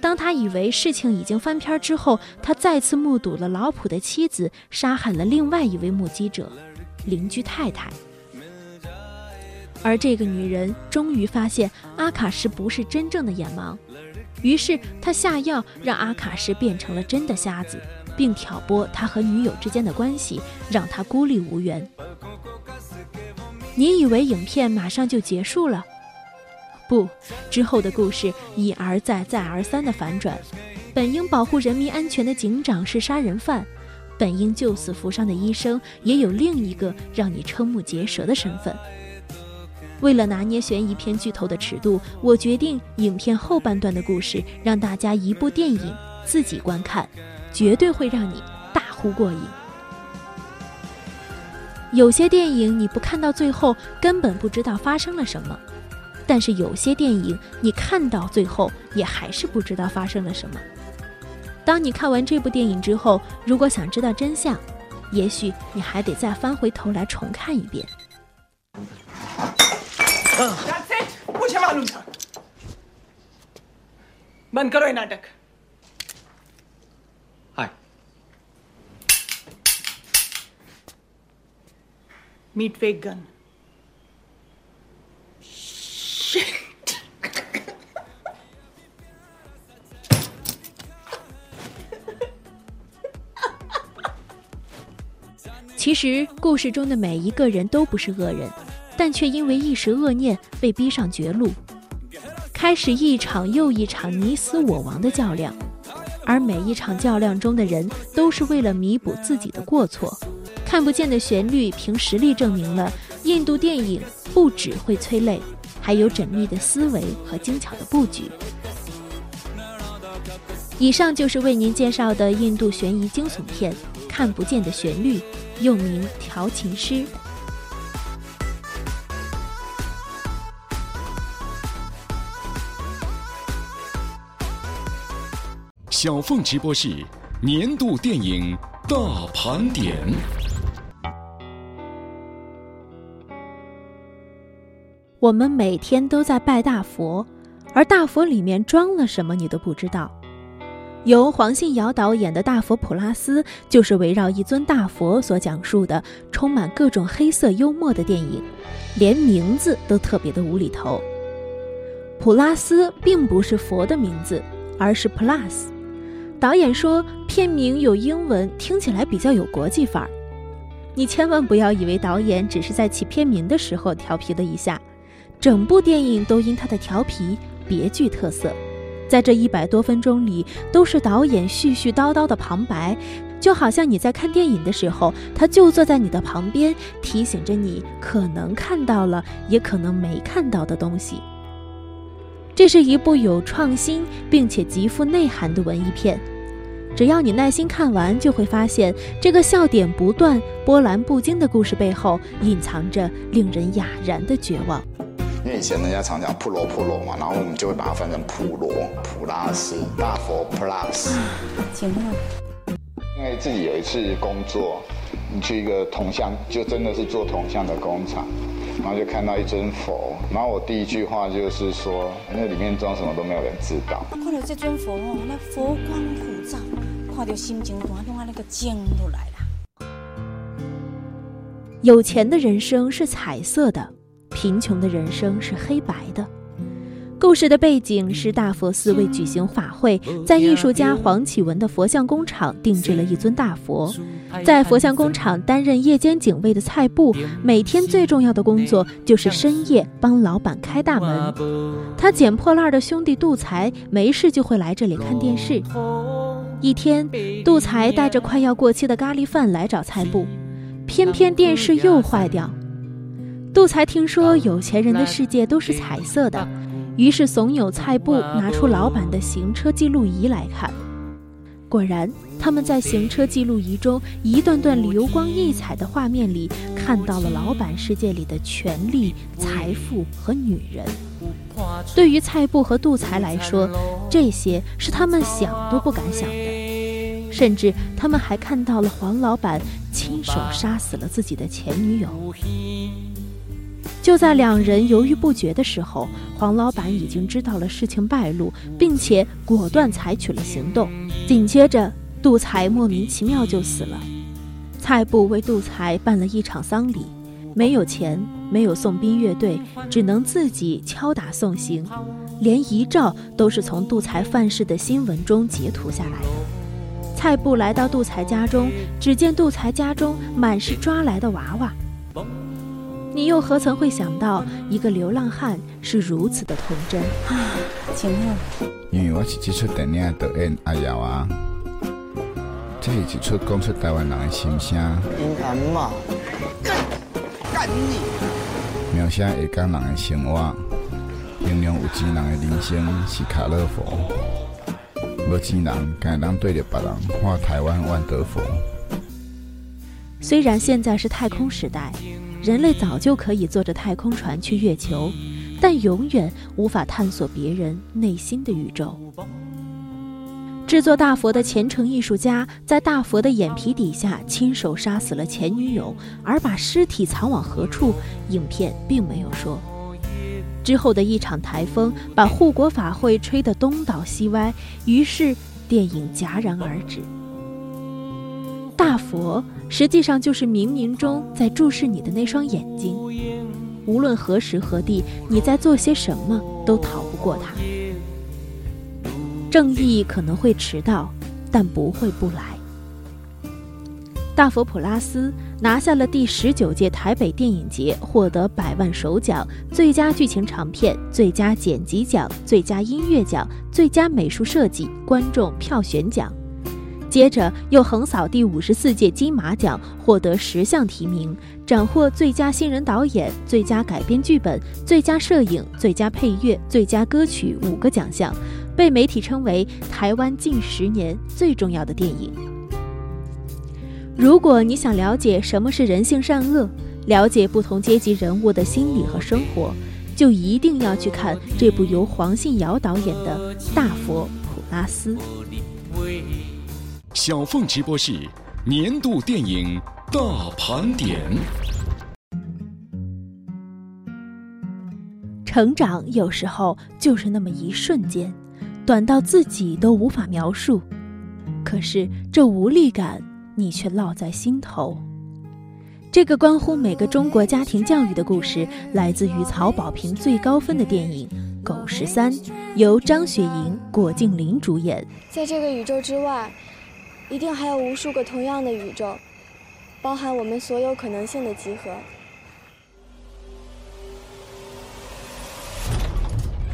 当他以为事情已经翻篇之后，他再次目睹了老普的妻子杀害了另外一位目击者——邻居太太。而这个女人终于发现阿卡什不是真正的眼盲，于是他下药让阿卡什变成了真的瞎子，并挑拨他和女友之间的关系，让他孤立无援。你以为影片马上就结束了？不，之后的故事一而再、再而三的反转。本应保护人民安全的警长是杀人犯，本应救死扶伤的医生也有另一个让你瞠目结舌的身份。为了拿捏悬疑片剧透的尺度，我决定影片后半段的故事让大家一部电影自己观看，绝对会让你大呼过瘾。有些电影你不看到最后根本不知道发生了什么，但是有些电影你看到最后也还是不知道发生了什么。当你看完这部电影之后，如果想知道真相，也许你还得再翻回头来重看一遍。That's it，meet big gun. Shit. [LAUGHS] 其实故事中的每一个人都不是恶人但却因为一时恶念被逼上绝路。开始一场又一场你死我亡的较量而每一场较量中的人都是为了弥补自己的过错。看不见的旋律，凭实力证明了印度电影不只会催泪，还有缜密的思维和精巧的布局。以上就是为您介绍的印度悬疑惊悚片《看不见的旋律》，又名《调情师》。小凤直播室年度电影大盘点。我们每天都在拜大佛，而大佛里面装了什么，你都不知道。由黄信尧导演的《大佛普拉斯》就是围绕一尊大佛所讲述的，充满各种黑色幽默的电影，连名字都特别的无厘头。普拉斯并不是佛的名字，而是 Plus。导演说片名有英文，听起来比较有国际范儿。你千万不要以为导演只是在起片名的时候调皮了一下，整部电影都因他的调皮别具特色。在这一百多分钟里，都是导演絮絮叨叨的旁白，就好像你在看电影的时候，他就坐在你的旁边，提醒着你可能看到了，也可能没看到的东西。这是一部有创新并且极富内涵的文艺片，只要你耐心看完，就会发现这个笑点不断、波澜不惊的故事背后，隐藏着令人哑然的绝望。因为以前人家常讲普罗普罗嘛，然后我们就会把它翻成普罗普拉斯大佛 Plus。请问，因为自己有一次工作，你去一个铜像，就真的是做铜像的工厂，然后就看到一尊佛，然后我第一句话就是说，那里面装什么都没有人知道。看到这尊佛哦，那佛光普照，看到心情端弄啊那个静都来了。有钱的人生是彩色的。贫穷的人生是黑白的。故事的背景是大佛寺为举行法会，在艺术家黄启文的佛像工厂定制了一尊大佛。在佛像工厂担任夜间警卫的蔡布，每天最重要的工作就是深夜帮老板开大门。他捡破烂的兄弟杜才没事就会来这里看电视。一天，杜才带着快要过期的咖喱饭来找蔡布，偏偏电视又坏掉。杜才听说有钱人的世界都是彩色的，于是怂恿蔡布拿出老板的行车记录仪来看。果然，他们在行车记录仪中一段段流光溢彩的画面里，看到了老板世界里的权力、财富和女人。对于蔡布和杜才来说，这些是他们想都不敢想的。甚至，他们还看到了黄老板亲手杀死了自己的前女友。就在两人犹豫不决的时候，黄老板已经知道了事情败露，并且果断采取了行动。紧接着，杜才莫名其妙就死了。蔡布为杜才办了一场丧礼，没有钱，没有送殡乐队，只能自己敲打送行，连遗照都是从杜才犯事的新闻中截图下来的。蔡布来到杜才家中，只见杜才家中满是抓来的娃娃。你又何曾会想到，一个流浪汉是如此的童真啊？请问，因为我是这出电影的导演阿瑶啊，这是一出讲出台湾人的心声。英安嘛，干干你！描写下港人的生活，形容有钱人的人生是卡勒佛，无钱人敢当对着别人画台湾万德佛。虽然现在是太空时代。人类早就可以坐着太空船去月球，但永远无法探索别人内心的宇宙。制作大佛的虔诚艺术家在大佛的眼皮底下亲手杀死了前女友，而把尸体藏往何处，影片并没有说。之后的一场台风把护国法会吹得东倒西歪，于是电影戛然而止。大佛实际上就是冥冥中在注视你的那双眼睛，无论何时何地，你在做些什么都逃不过它。正义可能会迟到，但不会不来。大佛普拉斯拿下了第十九届台北电影节，获得百万首奖、最佳剧情长片、最佳剪辑奖、最佳音乐奖、最佳美术设计、观众票选奖。接着又横扫第五十四届金马奖，获得十项提名，斩获最佳新人导演、最佳改编剧本、最佳摄影、最佳配乐、最佳歌曲五个奖项，被媒体称为台湾近十年最重要的电影。如果你想了解什么是人性善恶，了解不同阶级人物的心理和生活，就一定要去看这部由黄信尧导演的《大佛普拉斯》。小凤直播室年度电影大盘点。成长有时候就是那么一瞬间，短到自己都无法描述。可是这无力感，你却烙在心头。这个关乎每个中国家庭教育的故事，来自于曹保平最高分的电影《狗十三》，由张雪迎、郭敬明主演。在这个宇宙之外。一定还有无数个同样的宇宙，包含我们所有可能性的集合。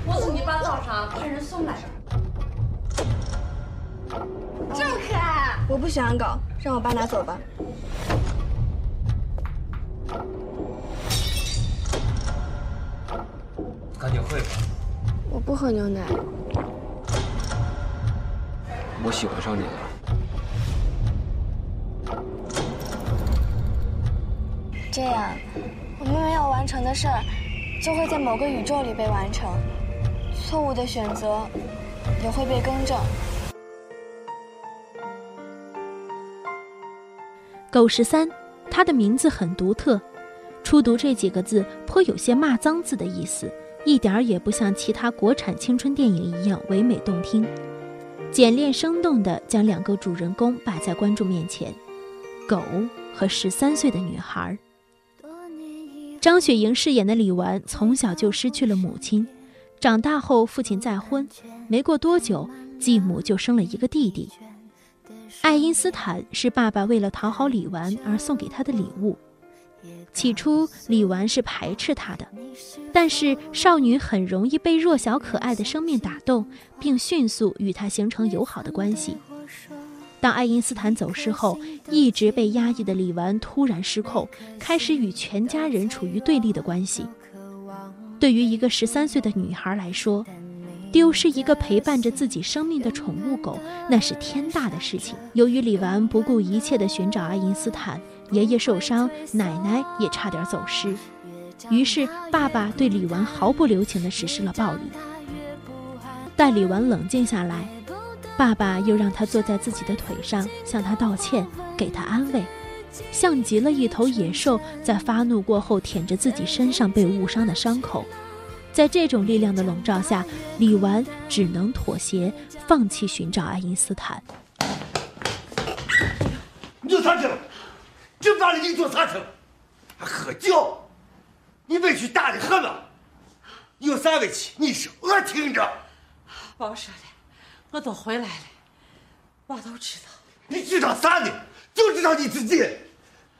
我送你把早上派人送来。这么可爱！我不喜欢狗，让我爸拿走吧。赶紧会吧。我不喝牛奶。我喜欢上你了。这样，我们没有完成的事儿，就会在某个宇宙里被完成；错误的选择，也会被更正。狗十三，它的名字很独特，初读这几个字颇有些骂脏字的意思，一点儿也不像其他国产青春电影一样唯美动听，简练生动地将两个主人公摆在观众面前：狗和十三岁的女孩。张雪迎饰演的李纨从小就失去了母亲，长大后父亲再婚，没过多久继母就生了一个弟弟。爱因斯坦是爸爸为了讨好李纨而送给他的礼物。起初李纨是排斥他的，但是少女很容易被弱小可爱的生命打动，并迅速与他形成友好的关系。当爱因斯坦走失后，一直被压抑的李纨突然失控，开始与全家人处于对立的关系。对于一个十三岁的女孩来说，丢失一个陪伴着自己生命的宠物狗，那是天大的事情。由于李纨不顾一切地寻找爱因斯坦，爷爷受伤，奶奶也差点走失，于是爸爸对李纨毫不留情地实施了暴力。待李纨冷静下来。爸爸又让他坐在自己的腿上，向他道歉，给他安慰，像极了一头野兽在发怒过后舔着自己身上被误伤的伤口。在这种力量的笼罩下，李纨只能妥协，放弃寻找爱因斯坦。你做啥去了？这么大的你做啥去了？还喝酒？你委屈大的很了。你有啥委屈？你说，我听着。宝说的。我都回来了，我都知道。你知道啥呢？就知道你自己。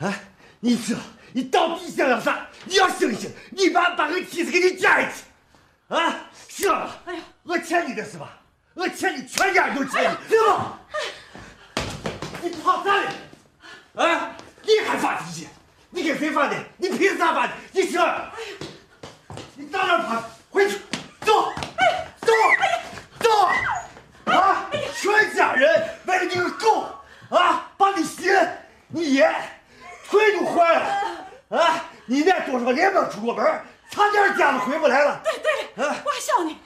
啊，你知道你到底想要啥？你要醒醒！你爸把个妻子给你嫁下去，啊，行了。哎呀，我欠你的是吧？我欠你全家都欠你，对吧？你跑啥呢？啊，你还发脾气？你给谁发的？你凭啥发的？你行？哎呀，你到哪跑？回去，走，走，走。啊！全家人为了你个狗啊，把你心、你爷、腿都坏了啊！你连多少年没出过门，差点家都回不来了。对对了，我还笑你，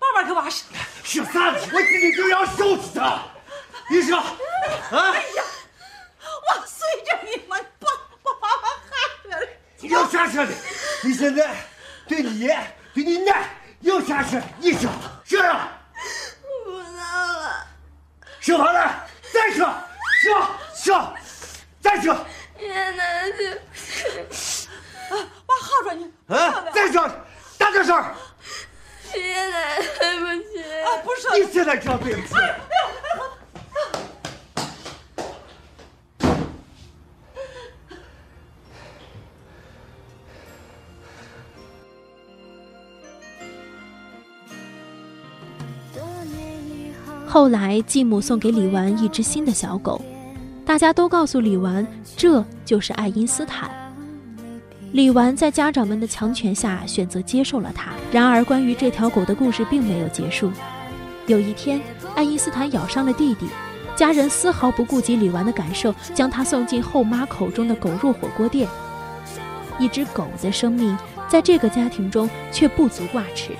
慢慢给娃说。说啥呢？我今天就要收拾他。你说，啊？哎呀，我随着你们把把娃娃喊了。有啥说的？你现在对你爷、对你奶有啥说？你说，说呀。说完了，再说，后来继母送给李纨一只新的小狗，大家都告诉李纨这就是爱因斯坦。李纨在家长们的强权下选择接受了它。然而，关于这条狗的故事并没有结束。有一天，爱因斯坦咬伤了弟弟，家人丝毫不顾及李纨的感受，将他送进后妈口中的狗肉火锅店。一只狗的生命在这个家庭中却不足挂齿，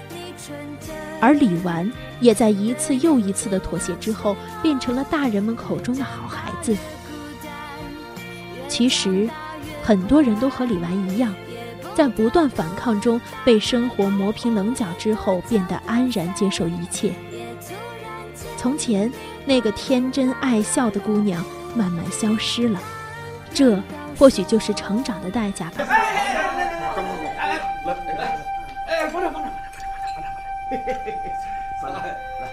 而李纨也在一次又一次的妥协之后，变成了大人们口中的好孩子。其实，很多人都和李纨一样，在不断反抗中被生活磨平棱角之后，变得安然接受一切。从前那个天真爱笑的姑娘慢慢消失了，这或许就是成长的代价吧。哎，放这，放这，放这，放这，来来，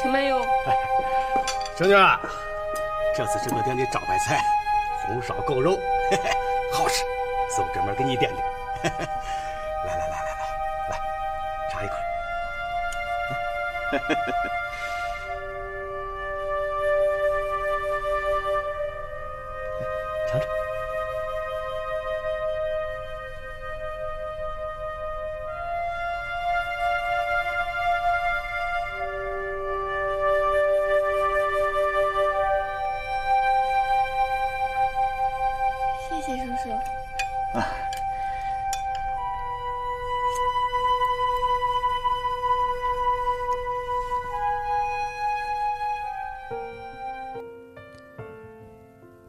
请慢用。[LAUGHS] 小妞啊，这次是我点的招牌菜，红烧狗肉，嘿嘿，好吃，送专门给你点的。来来来来来，来尝一块。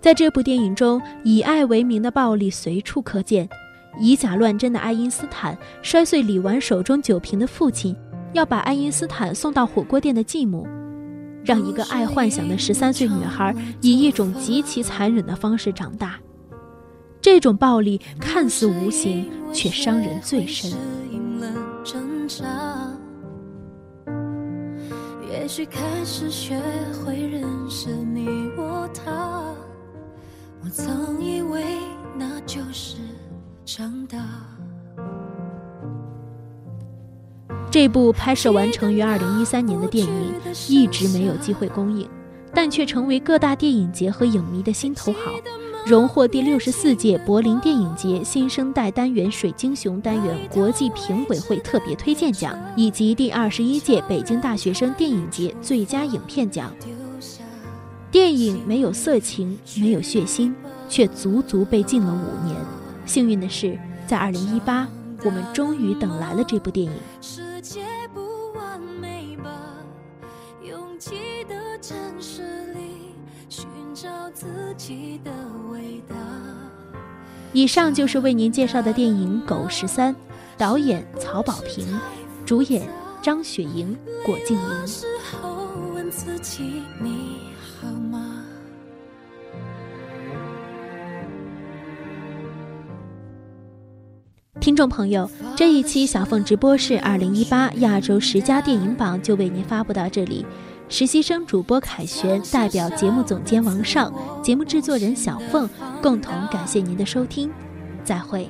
在这部电影中，以爱为名的暴力随处可见。以假乱真的爱因斯坦摔碎李纨手中酒瓶的父亲，要把爱因斯坦送到火锅店的继母，让一个爱幻想的十三岁女孩以一种极其残忍的方式长大。这种暴力看似无形，却伤人最深。也许开始学会认识你我他，我曾以为那就是长大。这部拍摄完成于二零一三年的电影一直没有机会公映，但却成为各大电影节和影迷的心头好。荣获第六十四届柏林电影节新生代单元水晶熊单元国际评委会特别推荐奖，以及第二十一届北京大学生电影节最佳影片奖。电影没有色情，没有血腥，却足足被禁了五年。幸运的是，在二零一八，我们终于等来了这部电影。世界不完美吧，拥挤的城市里寻找自己的伟大。以上就是为您介绍的电影《狗十三》，导演曹保平，主演张雪迎、果静莹。听众朋友，这一期小凤直播室二零一八亚洲十佳电影榜就为您发布到这里。实习生主播凯旋代表节目总监王尚、节目制作人小凤，共同感谢您的收听，再会。